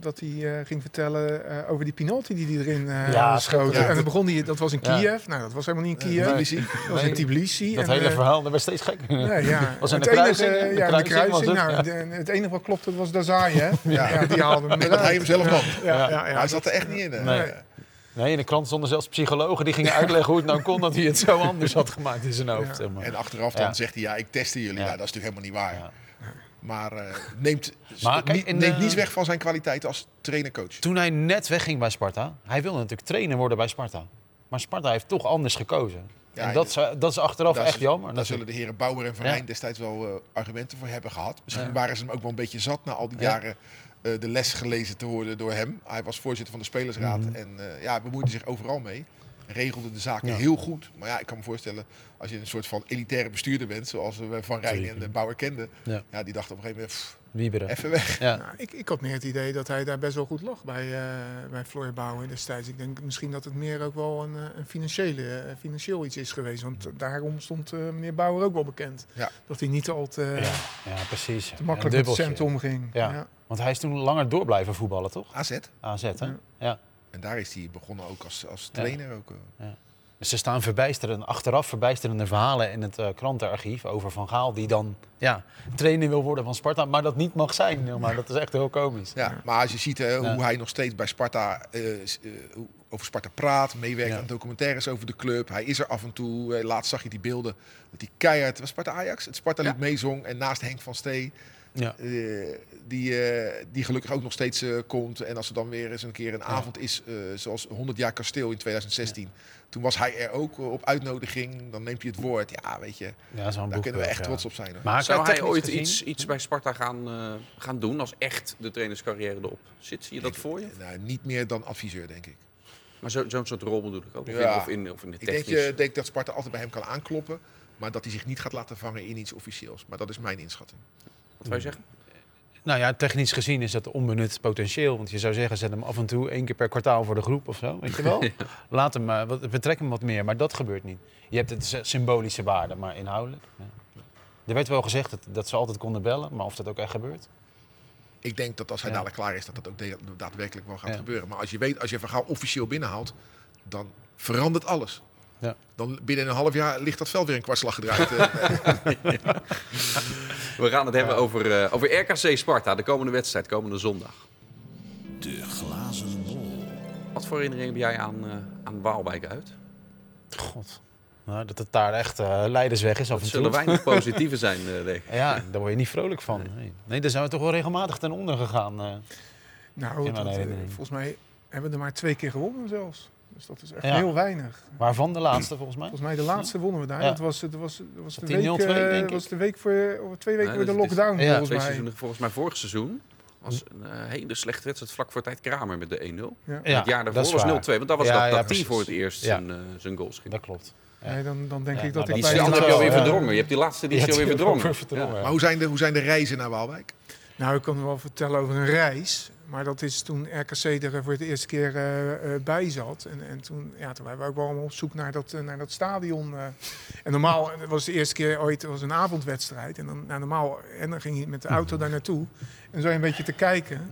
dat hij eh, ging vertellen eh, over die penalty die hij erin eh Ja, schoot. ja. En dan begon hij, dat was in Ja. Kiev. Nou, dat was helemaal niet in Kiev. Dat was in Nee, Tbilisi. Dat En, hele verhaal, dat werd steeds gekker. Nee, ja. Was in de kruising, De kruising Nou, de- het enige wat klopte was Dazai, hè? Ja. die haalde hem dat hij hem zelf nam. Ja, ja, Ja. ja, Maar hij zat er echt niet in. hè. Nee. Nee, in de krant stonden zelfs psychologen die gingen uitleggen hoe het nou kon dat hij het zo anders had gemaakt in zijn hoofd. Ja. zeg maar. En achteraf dan Ja. zegt hij, ja, ik testte jullie. Ja. Ja. dat is natuurlijk helemaal niet waar. Ja. Maar eh, neemt, Maar kijk, niet, in neemt niets weg van zijn kwaliteit als trainer-coach. Toen hij net wegging bij Sparta, hij wilde natuurlijk trainer worden bij Sparta. Maar Sparta heeft toch anders gekozen. Ja, en dat, is, dat is achteraf Daar echt jammer. Daar zullen de heren Bauer en Van. Rijn destijds wel eh, argumenten voor hebben gehad. Misschien waren ze hem ook wel een beetje zat na al die Ja. jaren eh, de les gelezen te worden door hem. Hij was voorzitter van de Spelersraad Mhm. en eh, ja, bemoeide zich overal mee. Regelde de zaken Ja. heel goed. Maar ja, ik kan me voorstellen, als je een soort van elitaire bestuurder bent, zoals we Van Rijn Zeker. en de Bauer kenden. Ja. Ja. die dacht op een gegeven moment, pff, Wieberen. even weg. Ja. Nou, ik, ik had meer het idee dat hij daar best wel goed lag bij, eh bij Floor Bouwen destijds. Ik denk misschien dat het meer ook wel een, eh, een financiële, eh, financieel iets is geweest. Want daarom stond eh, meneer Bouwer ook wel bekend. Ja. Dat hij niet al te, Ja, ja, precies. te makkelijk met cent omging. Ja. Ja. Want hij is toen langer door blijven voetballen, toch? AZ. AZ, hè? Ja. Ja. En daar is hij begonnen ook als, als trainer. Ook. Dus er staan verbijsterende, achteraf verbijsterende verhalen in het eh, krantenarchief over Van Gaal... die dan ja, trainer wil worden van Sparta, maar dat niet mag zijn. Maar dat is echt heel komisch. Ja, maar als je ziet Ja. hoe hij nog steeds bij Sparta eh, eh, over Sparta praat, meewerkt Ja. aan documentaires over de club. Hij is er af en toe. Eh, laatst zag je die beelden dat hij keihard was Sparta Ajax, het Sparta lied meezong en naast Henk van Stee. Ja. eh, die, eh, die gelukkig ook nog steeds eh, komt. En als er dan weer eens een keer een avond is, eh, zoals 100 jaar kasteel in 2016. Toen was hij er ook op uitnodiging. Dan neemt hij het woord. Ja, weet je, daar kunnen we echt ja. trots op zijn. hoor. Maar Zou hij technisch ooit gezien- iets, iets bij Sparta gaan, eh, gaan doen als echt de trainerscarrière erop zit? Zie je dat voor je? Nou, niet meer dan adviseur, denk ik. Maar zo- zo'n soort rol bedoel ik ook. Of, Ja. in, of, in, of in de Ik denk, technisch. je, denk dat Sparta altijd bij hem kan aankloppen. Maar dat hij zich niet gaat laten vangen in iets officieels. Maar dat is mijn inschatting. Wat zou je zeggen? Nou ja, technisch gezien is dat onbenut potentieel. Want je zou zeggen, zet hem af en toe één keer per kwartaal voor de groep of zo. Weet je wel? Laat hem, eh, wat, betrek hem wat meer. Maar dat gebeurt niet. Je hebt het symbolische waarde, maar inhoudelijk. Ja. Er werd wel gezegd dat, dat ze altijd konden bellen, maar of dat ook echt gebeurt? Ik denk dat als hij Ja. dadelijk klaar is, dat dat ook daadwerkelijk wel gaat Ja. gebeuren. Maar als je weet, als je Van Gaal officieel binnenhaalt, dan verandert alles. Ja. Dan binnen een half jaar ligt dat veld weer een kwartslag gedraaid. We gaan het hebben over, eh, over RKC Sparta, de komende wedstrijd, komende zondag. De glazen bol. Wat voor herinnering heb jij aan, eh, aan Waalwijk uit? God. Nou, dat het daar echt eh leidersweg is af Dat zullen weinig positieve zijn, eh, denk ik. Ja, daar word je niet vrolijk van. Nee, nee daar zijn we toch wel regelmatig ten onder gegaan. eh. Nou, dat, volgens mij hebben we er maar twee keer gewonnen zelfs. Dus dat is echt Ja. heel weinig. Waarvan de laatste, volgens mij? Volgens mij de laatste wonnen we daar. Ja. Dat was, dat was, dat was de week, 0-2 eh, ik? was de week voor, of twee weken Nee, voor de is- lockdown Ja, volgens mij. seizoenen, volgens mij vorig seizoen. was een eh, hele slechte wedstrijd vlak voor tijd Kramer met de 1-0. Ja. Ja, het jaar dat daarvoor was 0-2, waar. want dat was Ja, dat, ja, dat team voor het eerst Ja. zijn, eh, zijn goals ging. Dat klopt. Ja. Nee, dan, dan denk Ja, ik dat ik dat Die bij heb je alweer Ja. verdrongen. Je hebt die laatste die alweer ik verdrongen. Maar hoe zijn, de, hoe zijn de reizen naar Waalwijk? Nou, ik kan wel vertellen over een reis. Maar dat is toen RKC er voor de eerste keer eh, eh, bij zat. En, en toen, ja, toen waren we ook wel allemaal op zoek naar dat, eh, naar dat stadion. En normaal het was de eerste keer ooit was een avondwedstrijd. En dan, nou, normaal, en dan ging je met de auto daar naartoe. En zo een beetje te kijken.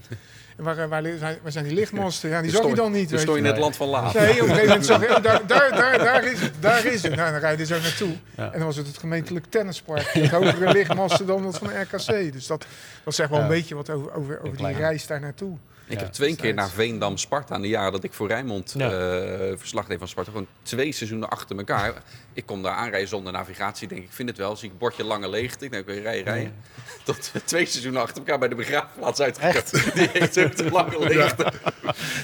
Waar, waar, waar zijn die lichtmasten? Ja, die zag je dan niet. Dus weet stond je in het land van Laat. Nee, op een gegeven moment zag je, daar, daar, daar, daar is het, daar is het. Nou, dan rijden ze zo naartoe. En dan was het het gemeentelijk tennispark. Met hogere lichtmasten dan dat van RKC. Dus dat, dat zegt wel een beetje wat over, over, over die reis daar naartoe. Ik Ja, heb twee keer naar Veendam Sparta in de jaren dat ik voor Rijnmond Ja. eh, verslag deed van Sparta. Gewoon twee seizoenen achter elkaar. Ik kom daar aanrijden zonder navigatie. Denk ik, vind het wel. Zie ik bordje lange leegte. Ik denk, oké, rij, rijden. Tot we twee seizoenen achter elkaar bij de begraafplaats uitgekomen. Die heeft ook te lange leegte.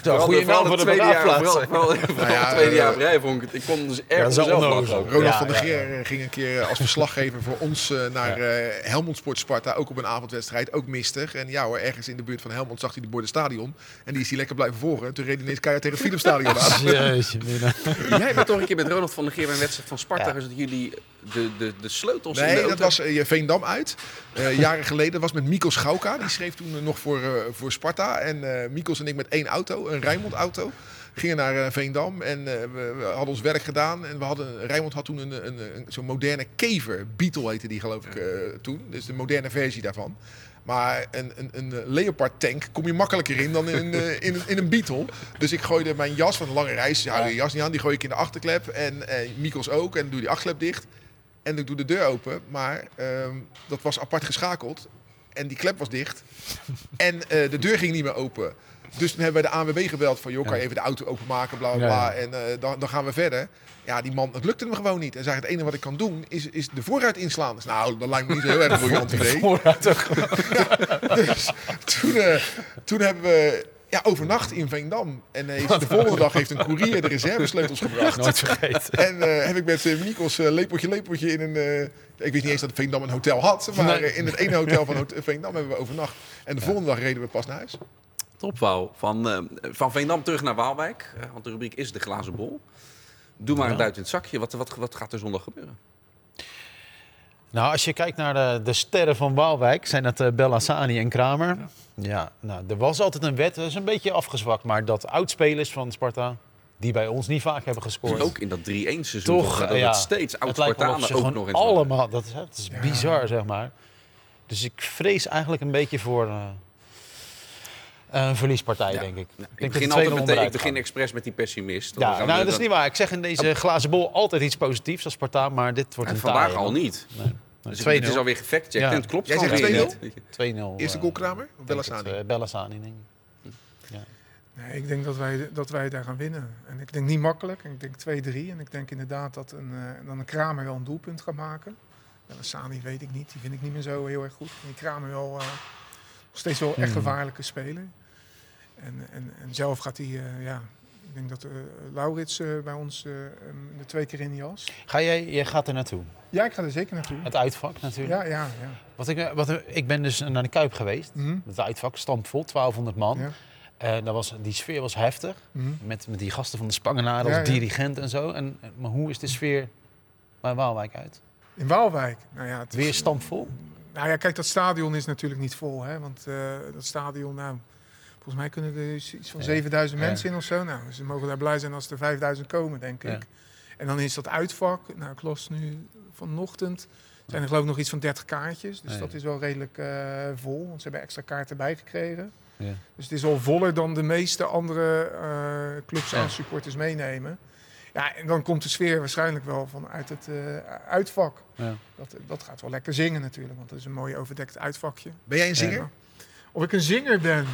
Zo, goede naam voor de tweede jaar, begraafplaats. vooral, vooral, het tweede eh, jaar rij vond ik het. Ik kon dus dat erg is mezelf onnozel. lachen. ook. Ronald Ja, van der ja, Geer eh, ging een keer eh, als verslaggever voor ons eh, naar eh Helmond Sport Sparta. Ook op een avondwedstrijd, ook mistig. En ja hoor, ergens in de buurt van Helmond zag hij de borden stadion. En die is hij lekker blijven volgen. Toen reed hij ineens keihard tegen het Philipsstadion aan. Jeetje. Jij bent toch een keer met Ronald van der Geer bij een wedstrijd van Sparta. Ja. Dus dat jullie de, de, de sleutels in de Nee, auto... dat was je Veendam uit. Eh, jaren geleden. Dat was met Mikos Schauka. Die schreef toen eh, nog voor, eh, voor Sparta. En eh Mikos en ik met één auto, een Rijnmond auto. Gingen naar eh, Veendam en eh, we, we hadden ons werk gedaan. En we hadden, Rijnmond had toen een, een, een, zo'n moderne kever. Beetle heette die geloof ik eh, toen. Dus de moderne versie daarvan. Maar een, een, een Leopard tank kom je makkelijker in dan in, een, eh, in, in een Beetle. Dus ik gooide mijn jas van een lange reis. Ja, je jas niet aan. Die gooi ik in de achterklep. En eh, Mikos ook. En doe die achterklep dicht. En ik doe de deur open, maar ehm, dat was apart geschakeld. En die klep was dicht. En eh, de deur ging niet meer open. Dus toen hebben we de ANWB gebeld van... joh, kan je even de auto openmaken, bla, bla, bla. Ja, En eh, dan, dan gaan we verder. Ja, die man, het lukte hem gewoon niet. En zei, het enige wat ik kan doen, is, is de voorruit inslaan. Dus, nou, dat lijkt me niet zo heel erg briljant idee. Ook. Dus toen, eh, toen hebben we ja, overnacht in Veendam. En eh, heeft- de volgende dag heeft een koerier de reservesleutels gebracht. Nooit vergeten. En heb ik met uh, Mikos eh, lepeltje lepeltje in een... ik wist niet eens dat Veendam een hotel had. Maar Nee. in het ene hotel van Hot- Veendam hebben we overnacht. En de volgende dag reden we pas naar huis. Topwouw. Van, eh, van Veendam terug naar Waalwijk. Eh, want de rubriek is de glazen bol. Doe maar een duit in het zakje. Wat, wat, wat gaat er zondag gebeuren? Nou, als je kijkt naar de, de sterren van Waalwijk, zijn dat eh Bellassani en Kramer. Ja. nou, er was altijd een wet, dat is een beetje afgezwakt, maar dat oudspelers van Sparta, die bij ons niet vaak hebben gescoord. Ook in dat 3-1 seizoen. Toch, dat ja. steeds oud-Spartanen ook nog eens allemaal, dat is, bizar zeg maar. Dus ik vrees eigenlijk een beetje voor een verliespartij, Ja. denk ik. Ja, ik ik denk begin, altijd meteen, ik begin expres met die pessimist. Ja, nou, dat is niet waar. Ik zeg in deze glazen bol altijd iets positiefs als Sparta, maar dit wordt En een vandaag al niet. Nee. Dus 2-0. het is alweer gefactcheckt Ja. en het klopt Jij zegt weer 2-0? niet. 2-0. Eerste eh, goal Kramer? Of Bellassani? het, eh, Bellassani, denk ik. Nee, ik denk dat wij, dat wij daar gaan winnen. En ik denk niet makkelijk. En ik denk 2-3. En ik denk inderdaad dat een, eh, dan een Kramer wel een doelpunt gaat maken. En Sani weet ik niet. Die vind ik niet meer zo heel erg goed. En die Kramer wel eh, nog steeds wel echt Hmm. gevaarlijke speler. En, en, en zelf gaat hij, eh, ja... Ik denk dat eh Laurits eh, bij ons de twee keer in die jas. Ga jij, jij gaat er naartoe. Ja, ik ga er zeker naartoe. Het uitvak natuurlijk. Ja, ja, ja. Wat ik, wat, ik ben dus naar de Kuip geweest. Mhm. Het uitvak stampvol, 1200 man. Ja. Dat was, die sfeer was heftig. Mhm. Met, met die gasten van de Spangenaren als Ja, ja. dirigent en zo. En, maar hoe is de sfeer bij Waalwijk uit? In Waalwijk. Nou ja, het Weer stampvol? Nou ja, kijk, dat stadion is natuurlijk niet vol. Hè? Want eh, dat stadion, nou, volgens mij kunnen er iets van Ja. 7000 Ja. mensen in of zo. Nou, ze mogen daar blij zijn als er 5000 komen, denk ik. En dan is dat uitvak. Nou, ik las nu vanochtend. Zijn er geloof ik nog iets van 30 kaartjes. Dus Ja. dat is wel redelijk eh, vol. Want ze hebben extra kaarten bijgekregen. Ja. Dus het is al voller dan de meeste andere eh, clubs Ja. aan supporters meenemen. Ja, en dan komt de sfeer waarschijnlijk wel vanuit het eh, uitvak. Ja. Dat, dat gaat wel lekker zingen natuurlijk, want dat is een mooi overdekt uitvakje. Ben jij een zinger? Of ik een zinger ben?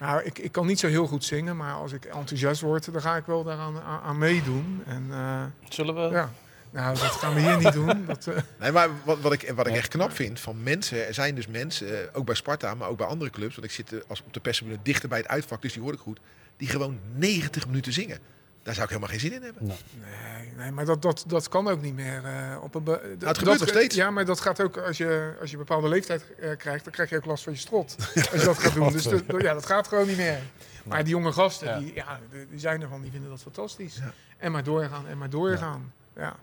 Nou, ik, ik kan niet zo heel goed zingen, maar als ik enthousiast word, dan ga ik wel daaraan aan, aan meedoen. En eh, Zullen we? ja, nou, dat gaan we hier niet doen. Dat, eh, Nee, maar wat, wat ik, wat ik echt knap vind van mensen, er zijn dus mensen, eh, ook bij Sparta, maar ook bij andere clubs, want ik zit als op de perstribune dichter bij het uitvak, dus die hoor ik goed, die gewoon 90 minuten zingen. Daar zou ik helemaal geen zin in hebben. Nee, nee maar dat, dat, dat kan ook niet meer. eh, op een Nou, gebeurt nog steeds. Ja, maar dat gaat ook als je, als je een bepaalde leeftijd eh, krijgt, dan krijg je ook last van je strot. als je dat gaat doen. Dus ja, dat gaat gewoon niet meer. Maar die jonge gasten, Ja. Die, ja, die, die zijn ervan, die vinden dat fantastisch. Ja. En maar doorgaan, en maar doorgaan. Ja.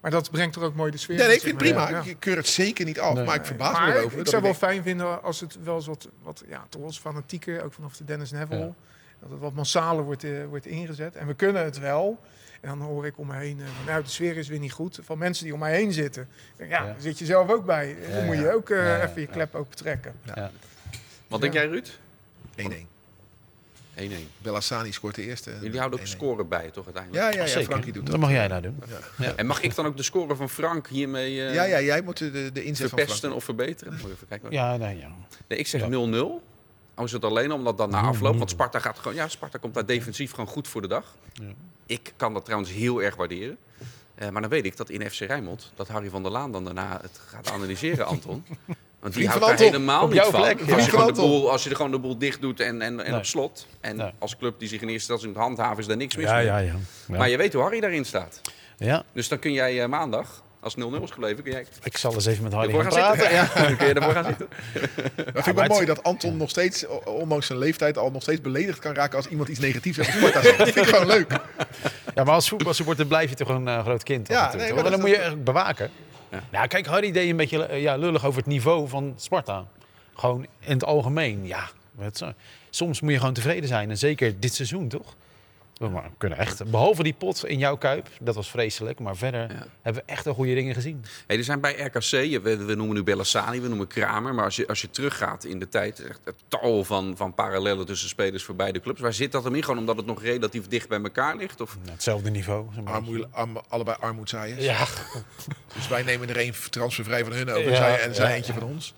Maar dat brengt er ook mooi de sfeer. Nee, nee, ik vind het prima. Ja. Ik keur het zeker niet af. Nee. Maar ik verbaas me erover. ik zou wel denk- fijn vinden als het wel eens wat, wat ja, toch wel eens fanatieker, ook vanaf de Dennis Neville, Ja. Dat het wat massaler wordt, eh, wordt ingezet. En we kunnen het wel. En dan hoor ik om me heen, eh, nou, de sfeer is weer niet goed. Van mensen die om mij heen zitten. Ja, Ja. daar zit je zelf ook bij. Dan Ja, moet ja. je ook eh, Ja, ja, even je ja. klep ook betrekken. Wat denk Ja. jij, Ruud? 1-1. 1-1. Bellassani scoort de eerste. Jullie houden ook de 1-1. score bij, toch uiteindelijk? Ja, ja, ja. Zeker. Frankie doet Dat dat. mag jij nou doen. En mag ik dan ook de score van Frank hiermee eh, Ja, ja, jij moet de, de inzet van verpesten Frank. of verbeteren? Moet ik even kijken. Ja, nee, ja. Nee, ik zeg Ja. 0-0. Al is het alleen omdat dan na afloop, want Sparta gaat gewoon, ja, Sparta komt daar defensief gewoon goed voor de dag. Ja. Ik kan dat trouwens heel erg waarderen. Eh, maar dan weet ik dat in FC Rijnmond, dat Harry van der Laan dan daarna het gaat analyseren, Anton. Want die houdt daar helemaal Op niet jouw van. plek. Als, je de boel, als je er gewoon de boel dicht doet en, en, en Nee. op slot. En Nee. als club die zich in eerste instantie moet handhaven, is daar niks mis Ja, mee. ja, ja. Ja. Maar je weet hoe Harry daarin staat. ja. Dus dan kun jij eh, maandag, als 0-0 is gebleven, kun jij Ik zal eens even met Harry ervoor gaan gaan praten. Ja. kun je ervoor gaan zitten. Dat vind ik wel het- mooi dat Anton nog steeds, ondanks zijn leeftijd, al nog steeds beledigd kan raken als iemand iets negatiefs over Sparta zegt. Dat vind ik gewoon leuk. Ja, maar als voetbalsupporter blijf je toch een eh, groot kind. Ja, nee, maar dan dat- moet je echt bewaken. Ja. Nou, kijk, Harry deed een beetje eh, ja, lullig over het niveau van Sparta. Gewoon in het algemeen, ja. wat zo. Soms moet je gewoon tevreden zijn. En zeker dit seizoen, toch? We maar- we kunnen echt, behalve die pot in jouw kuip, dat was vreselijk. Maar verder Ja. hebben we echt wel goede dingen gezien. Hey, er zijn bij RKC, we, we noemen nu Bellassani, we noemen Kramer. Maar als je, als je teruggaat in de tijd, echt het tal van, van parallellen tussen spelers voor beide clubs. Waar zit dat hem in? Gewoon omdat het nog relatief dicht bij elkaar ligt? Of? Nou, hetzelfde niveau. Armoe, arm- allebei armoedzaaiers. Ja, Dus wij nemen er één transfervrij van hun over Ja, zij, en zij ja. eentje van ons.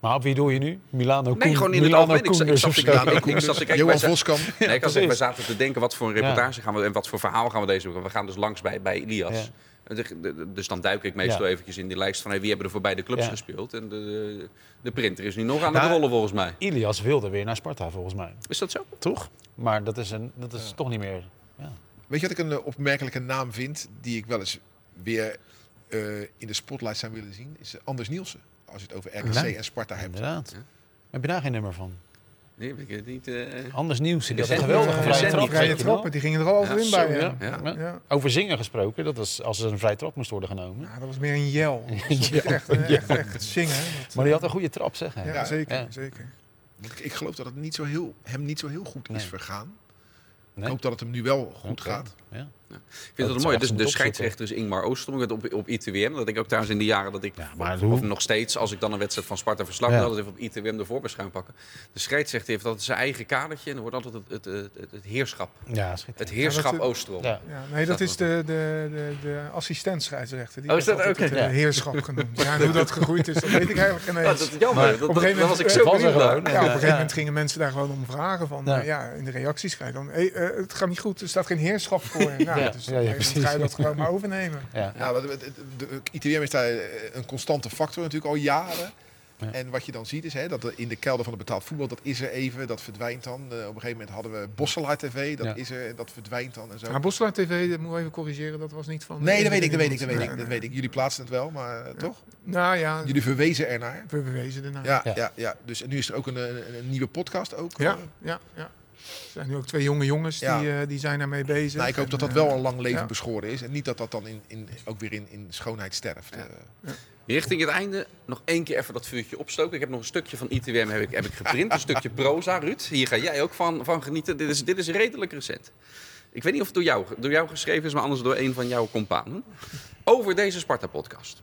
Maar op wie doe je nu? Milano Nee, Koen- gewoon in het algemeen. Ik zat- ik zat te. Ja, ik- ik zat te kijken, Johan Voskamp. Nee, ik had we zaten te denken, wat voor een reportage gaan we en wat voor verhaal gaan we deze week. We gaan dus langs bij, bij Elias. Ja. De- de- de- Dus dan duik ik meestal Ja. eventjes in die lijst van hey, wie hebben er voor beide clubs Ja. gespeeld. En de, de, de printer is nu nog aan het Nou, rollen volgens mij. Ilias wilde weer naar Sparta, volgens mij. Is dat zo? Toch? Maar dat is, een, dat is toch niet meer... Ja. Weet je wat ik een eh, opmerkelijke naam vind, die ik wel eens weer eh, in de spotlight zou willen zien? Is Anders Nielsen. Als je het over RKC Nee. en Sparta hebt. Inderdaad. Ja. Heb je daar geen nummer van? Nee, weet ik het niet. eh. Anders nieuws. Die had een geweldige eh, vrije trap. Vrije trappen, die gingen er al over Ja, in bij. Ja, Ja. ja. Ja. Over zingen gesproken, dat was als er een vrije trap moest worden genomen. Ja, dat was meer een jel. Dat was echt, eh, echt, zingen. Dat, Maar die had een goede trap, zeg. hè? ja, zeker, zeker. Ik, ik geloof dat het niet zo heel, hem niet zo heel goed is Nee. vergaan. Nee? Ik hoop dat het hem nu wel goed gaat. Ja. Ik vind dat het zou mooi. Dus de scheidsrechter is Ingmar Oostrom op, op ITWM. Dat ik ook trouwens in die jaren dat ik, Ja, maar of, hoe- of nog steeds, als ik dan een wedstrijd van Sparta verslag Ja. wil, altijd even op ITWM de voorbeschuim pakken. De scheidsrechter heeft altijd zijn eigen kadertje en er wordt altijd het, het, het, het, het heerschap. Ja, Het heerschap Ja, dat- Oostrom. Ja. Ja, nee, dat is de, de, de, de assistent-scheidsrechter. Die Oh, is wordt dat ook? het, eh, Ja. heerschap genoemd. Ja, en hoe dat gegroeid is, dat weet ik eigenlijk eens. dat is jammer. Maar dat, op een dat- gegeven dat was ik moment- zo Het was er benieuwd naar. Ja, op een gegeven Ja. moment gingen mensen daar gewoon om vragen. Van, Ja. ja. ja, in de reacties krijg je dan, hey, eh, het gaat niet goed, er staat geen heerschap voor. Ja. dus Ja, ja, ga je dat gewoon maar overnemen. Ja. Ja, de, de, ITWM is daar eh, een constante factor natuurlijk al jaren. Ja. En wat je dan ziet is hè, dat er in de kelder van het betaald voetbal, dat is er even, dat verdwijnt dan. Eh, op een gegeven moment hadden we Bosselaar TV, dat Ja. is er, dat verdwijnt dan en zo. Maar Boslaar TV, dat moet ik even corrigeren, dat was niet van... nee, dat weet ik, dat weet ik, dat weet ik, dat weet ik. Jullie plaatsen het wel, maar eh, toch? Nou ja, Jullie verwezen ernaar. we bewezen ernaar. Ja, ja. Ja. Ja, Dus en nu is er ook een, een, een nieuwe podcast ook. ja, ja, ja. Er zijn nu ook twee jonge jongens die, Ja. eh, die zijn daarmee bezig. Nou, ik hoop En, dat dat eh, wel een lang leven ja. beschoren is. En niet dat dat dan in, in, ook weer in, in schoonheid sterft. eh. Richting het einde nog één keer even dat vuurtje opstoken. Ik heb nog een stukje van ITWM heb ik, heb ik geprint. Een stukje proza, Ruud. Hier ga jij ook van, van genieten. Dit is, dit is redelijk recent. Ik weet niet of het door jou, door jou geschreven is, maar anders door een van jouw companen. Over deze Sparta-podcast.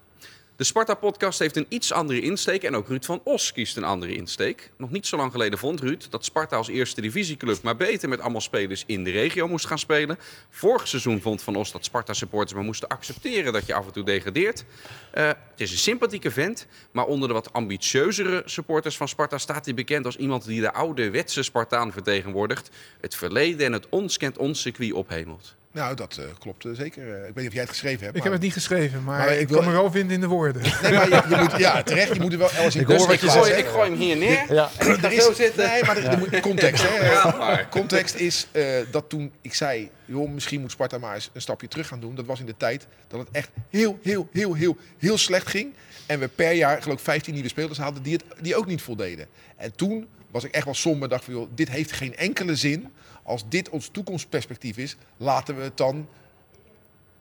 De Sparta-podcast heeft een iets andere insteek en ook Ruud van Os kiest een andere insteek. Nog niet zo lang geleden vond Ruud dat Sparta als eerste divisieclub maar beter met allemaal spelers in de regio moest gaan spelen. Vorig seizoen vond Van Os dat Sparta-supporters maar moesten accepteren dat je af en toe degradeert. Eh, het is een sympathieke vent, maar onder de wat ambitieuzere supporters van Sparta staat hij bekend als iemand die de oude wetse Spartaan vertegenwoordigt. Het verleden en het ons kent ons circuit ophemelt. Nou, dat eh, klopt eh, zeker. Eh, ik weet niet of jij het geschreven hebt. Ik heb het niet geschreven, maar, Maar ik wil- kan me wel vinden in de woorden. Nee, maar je, je moet, ja, terecht. Je moet er wel Els in Ik hoor wat je Ik plaatsen. gooi, ik gooi hem hier neer. Ja. En ik ga Er zo is, zitten. nee, maar er, er moet context. Hè. Ja. Context is eh, dat toen ik zei, joh, misschien moet Sparta maar eens een stapje terug gaan doen. Dat was in de tijd dat het echt heel, heel, heel, heel, heel slecht ging. En we per jaar, geloof ik, 15 nieuwe spelers hadden die, het, die ook niet voldeden. En toen was ik echt wel somber en dacht van, joh, dit heeft geen enkele zin. Als dit ons toekomstperspectief is, laten we het dan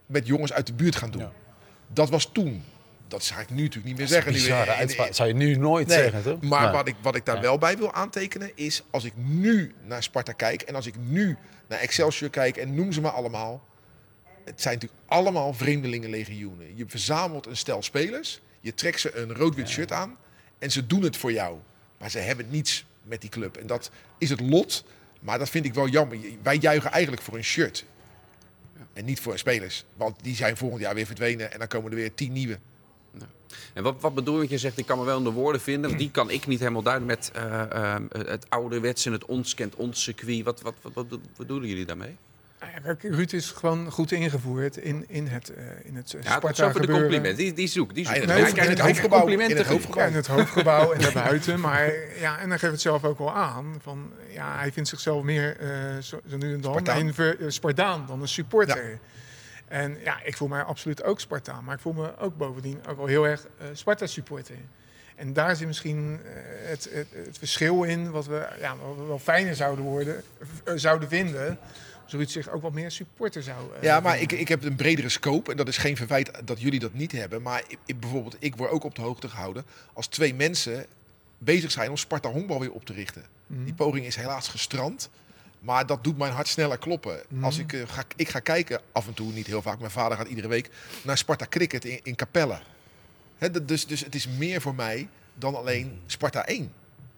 met jongens uit de buurt gaan doen. Ja. Dat was toen. Dat zou ik nu natuurlijk niet meer zeggen. Bizarre uitspraak. zou je nu nooit Nee, zeggen, toch? maar Nee. wat ik, wat ik daar wel bij wil aantekenen is, als ik nu naar Sparta kijk en als ik nu naar Excelsior kijk en noem ze maar allemaal. Het zijn natuurlijk allemaal vreemdelingenlegioenen. Je verzamelt een stel spelers, je trekt ze een rood-wit shirt aan en ze doen het voor jou. Maar ze hebben niets met die club. En dat is het lot, maar dat vind ik wel jammer. Wij juichen eigenlijk voor een shirt. En niet voor spelers. Want die zijn volgend jaar weer verdwenen en dan komen er weer tien nieuwe. En wat, wat bedoel je? Je zegt, ik kan me wel in de woorden vinden. want Die kan ik niet helemaal duiden met eh, eh, het ouderwetse, het ons kent ons circuit. Wat, wat, wat, wat bedoelen jullie daarmee? Kijk, Ruud is gewoon goed ingevoerd in, in het, eh in het eh, Ja, Sparta zover de gebeuren. compliment. Die, die zoek, die zoek. Ja, in het Hij hoofd- in het hij krijgt hoofdgebouw, complimenten in het in het hoofdgebouw en daarbuiten. Maar ja, en dan geeft het zelf ook wel aan. Van, ja, hij vindt zichzelf meer eh, zo, zo nu en dan Spartaan. een ver- Spartaan dan een supporter. En ja, ik voel mij absoluut ook Spartaan. Maar ik voel me ook bovendien ook wel heel erg eh, Sparta-supporter. En daar zit misschien het, het, het verschil in, wat we, ja, wat we wel fijner zouden, worden, zouden vinden. Ruud zich ook wat meer supporter zou eh, Ja, maar ik, ik heb een bredere scope. En dat is geen verwijt dat jullie dat niet hebben. Maar ik, ik- bijvoorbeeld, ik word ook op de hoogte gehouden als twee mensen bezig zijn om Sparta Honkbal weer op te richten. Mhm. Die poging is helaas gestrand. Maar dat doet mijn hart sneller kloppen. Mhm. Als ik, eh, ga, ik ga kijken, af en toe, niet heel vaak, mijn vader gaat iedere week naar Sparta Cricket in, in Capelle. Hè, dat- dus, dus het is meer voor mij dan alleen Sparta 1.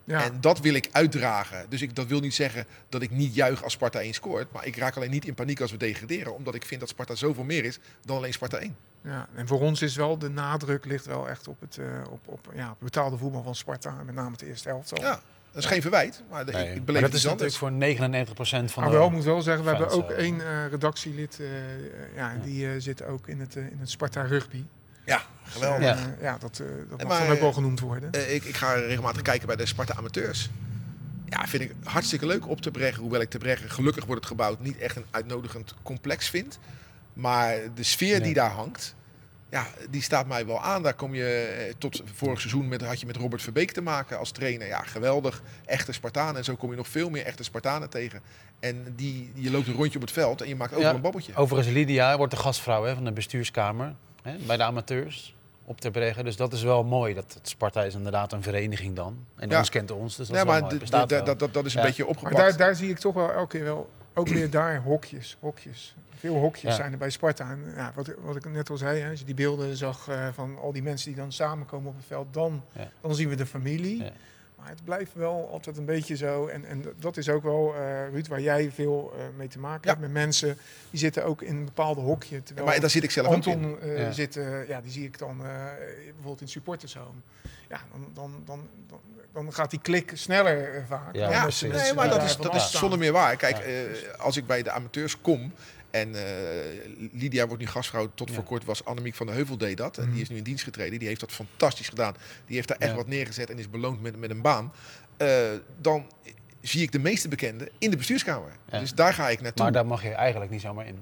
Ja. En dat wil ik uitdragen. Dus ik, dat wil niet zeggen dat ik niet juich als Sparta 1 scoort. Maar ik raak alleen niet in paniek als we degraderen. Omdat ik vind dat Sparta zoveel meer is dan alleen Sparta 1. Ja, en voor ons is wel de nadruk ligt wel echt op het, eh, op, op, ja, betaalde voetbal van Sparta. Met name het eerste helft. Ja, dat is geen verwijt. Maar de, Nee, ik, ik maar beleef dat het is natuurlijk voor 99% van Maar de... wel, moet wel zeggen, we hebben ook één eh, redactielid. eh, ja, die eh, zit ook in het, in het Sparta rugby. Ja, geweldig. Dus, Ja. eh, ja, dat, eh, dat mag dan ook wel genoemd worden. Eh, ik, ik ga regelmatig kijken bij de Sparta amateurs. Ja, vind ik hartstikke leuk op te brengen. Hoewel ik te brengen, gelukkig wordt het gebouwd, niet echt een uitnodigend complex vind. Maar de sfeer die daar hangt, ja, die staat mij wel aan. Daar kom je tot vorig seizoen met, had je met Robert Verbeek te maken als trainer. Ja, geweldig. Echte Spartanen. En zo kom je nog veel meer echte Spartanen tegen. En die, je loopt een rondje op het veld en je maakt Ja. een babbeltje. Overigens, Lydia wordt de gastvrouw hè, van de bestuurskamer hè, bij de amateurs op ter Breggen. Dus dat is wel mooi. Dat het Sparta is inderdaad een vereniging dan. En Ja. ons kent ons, dus dat Ja, is wel maar mooi. dat, dat, dat is een Ja. beetje Maar opgepakt. daar, daar zie ik toch wel elke keer wel, ook weer daar hokjes, hokjes. Veel hokjes Ja. zijn er bij Sparta. En, ja, wat, wat ik net al zei, hè, als je die beelden zag eh, van al die mensen die dan samenkomen op het veld, dan, Ja. dan zien we de familie. Maar het blijft wel altijd een beetje zo. En, en dat is ook wel, eh, Ruud, waar jij veel eh, mee te maken Ja. hebt met mensen. Die zitten ook in een bepaalde hokje. Terwijl maar daar zit ik zelf ook in. Anton eh, Ja. zit, eh, ja, die zie ik dan eh, bijvoorbeeld in supportershome. Ja, dan, dan, dan, dan, dan gaat die klik sneller vaak. Ja, nee, maar dat is, dat is zonder meer waar. Kijk, Ja, eh, als ik bij de amateurs kom en eh, Lydia wordt nu gastvrouw, tot voor kort was Annemiek van de Heuvel deed dat. En Mhm. die is nu in dienst getreden. Die heeft dat fantastisch gedaan. Die heeft daar echt Ja. wat neergezet en is beloond met, met een baan. Eh, dan zie ik de meeste bekenden in de bestuurskamer. Ja. Dus daar ga ik naartoe. Maar daar mag je eigenlijk niet zomaar in.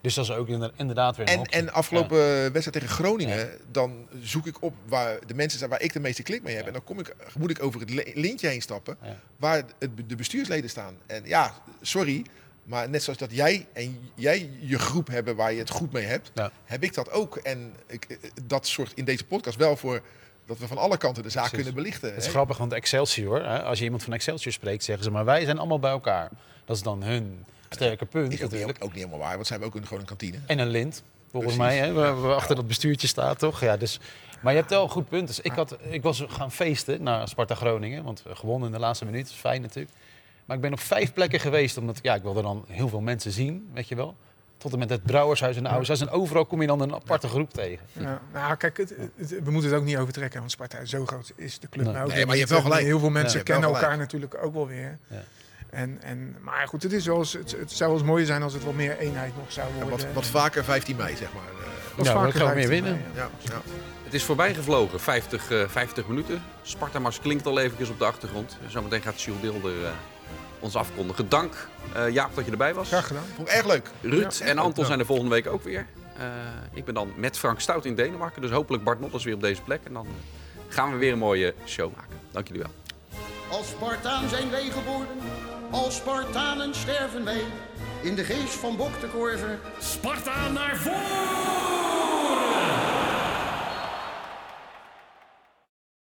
Dus dat is ook inder- inderdaad weer een En, en afgelopen wedstrijd tegen Groningen, Ja. dan zoek ik op waar de mensen zijn waar ik de meeste klik mee heb. Ja. En dan kom ik, moet ik over het li- lintje heen stappen waar het, de bestuursleden staan. En ja, sorry, maar net zoals dat jij en jij je groep hebben waar je het goed mee hebt, Ja. heb ik dat ook. En ik, eh, dat zorgt in deze podcast wel voor dat we van alle kanten de zaak Precies. kunnen belichten. Het is hè. grappig, want Excelsior, hè, als je iemand van Excelsior spreekt, zeggen ze maar wij zijn allemaal bij elkaar. Dat is dan hun sterke punt Is ook niet, ook niet helemaal waar, want zij hebben ook een, gewoon een kantine. En een lint, volgens Precies. mij, hè, waar, waar achter dat bestuurtje staat, toch? Ja, dus, maar je hebt wel een goed punt. Dus ik, had, ik was gaan feesten naar Sparta Groningen, want we gewonnen in de laatste minuut, dat is fijn natuurlijk. Maar ik ben op vijf plekken geweest, omdat ja, ik wilde dan heel veel mensen zien, weet je wel. Tot en met het Brouwershuis en de Oudershuis. En overal kom je dan een aparte groep tegen. Ja, nou, kijk, het, het- we moeten het ook niet overtrekken, want Sparta zo groot is de club Nee. nou ook Nee, maar je hebt wel gelijk. Heel veel mensen kennen elkaar natuurlijk ook wel weer. Ja. En, en, maar goed, het, is wel eens, het, het zou wel eens mooier zijn als het wat meer eenheid nog zou En worden. wat, wat vaker 15 mei, zeg maar. eh. Wat Ja, vaker ik ga meer 15 winnen. mei, ja. ja, ja. Het is voorbij gevlogen, 50, eh, 50 minuten. Sparta-mars klinkt al eventjes op de achtergrond. Zometeen gaat Jules Deelder eh, ons afkondigen. Dank eh, Jaap dat je erbij was. Graag gedaan. Vond ik erg leuk. Ruud Ja, en Anton zijn er volgende week ook weer. Eh, ik ben dan met Frank Stout in Denemarken. Dus hopelijk Bart Notters weer op deze plek. En dan eh, gaan we weer een mooie show maken. Dank jullie wel. Als Spartaan zijn wij geboren, als Spartanen sterven wij. In de geest van Bok de Korver Sparta naar voren!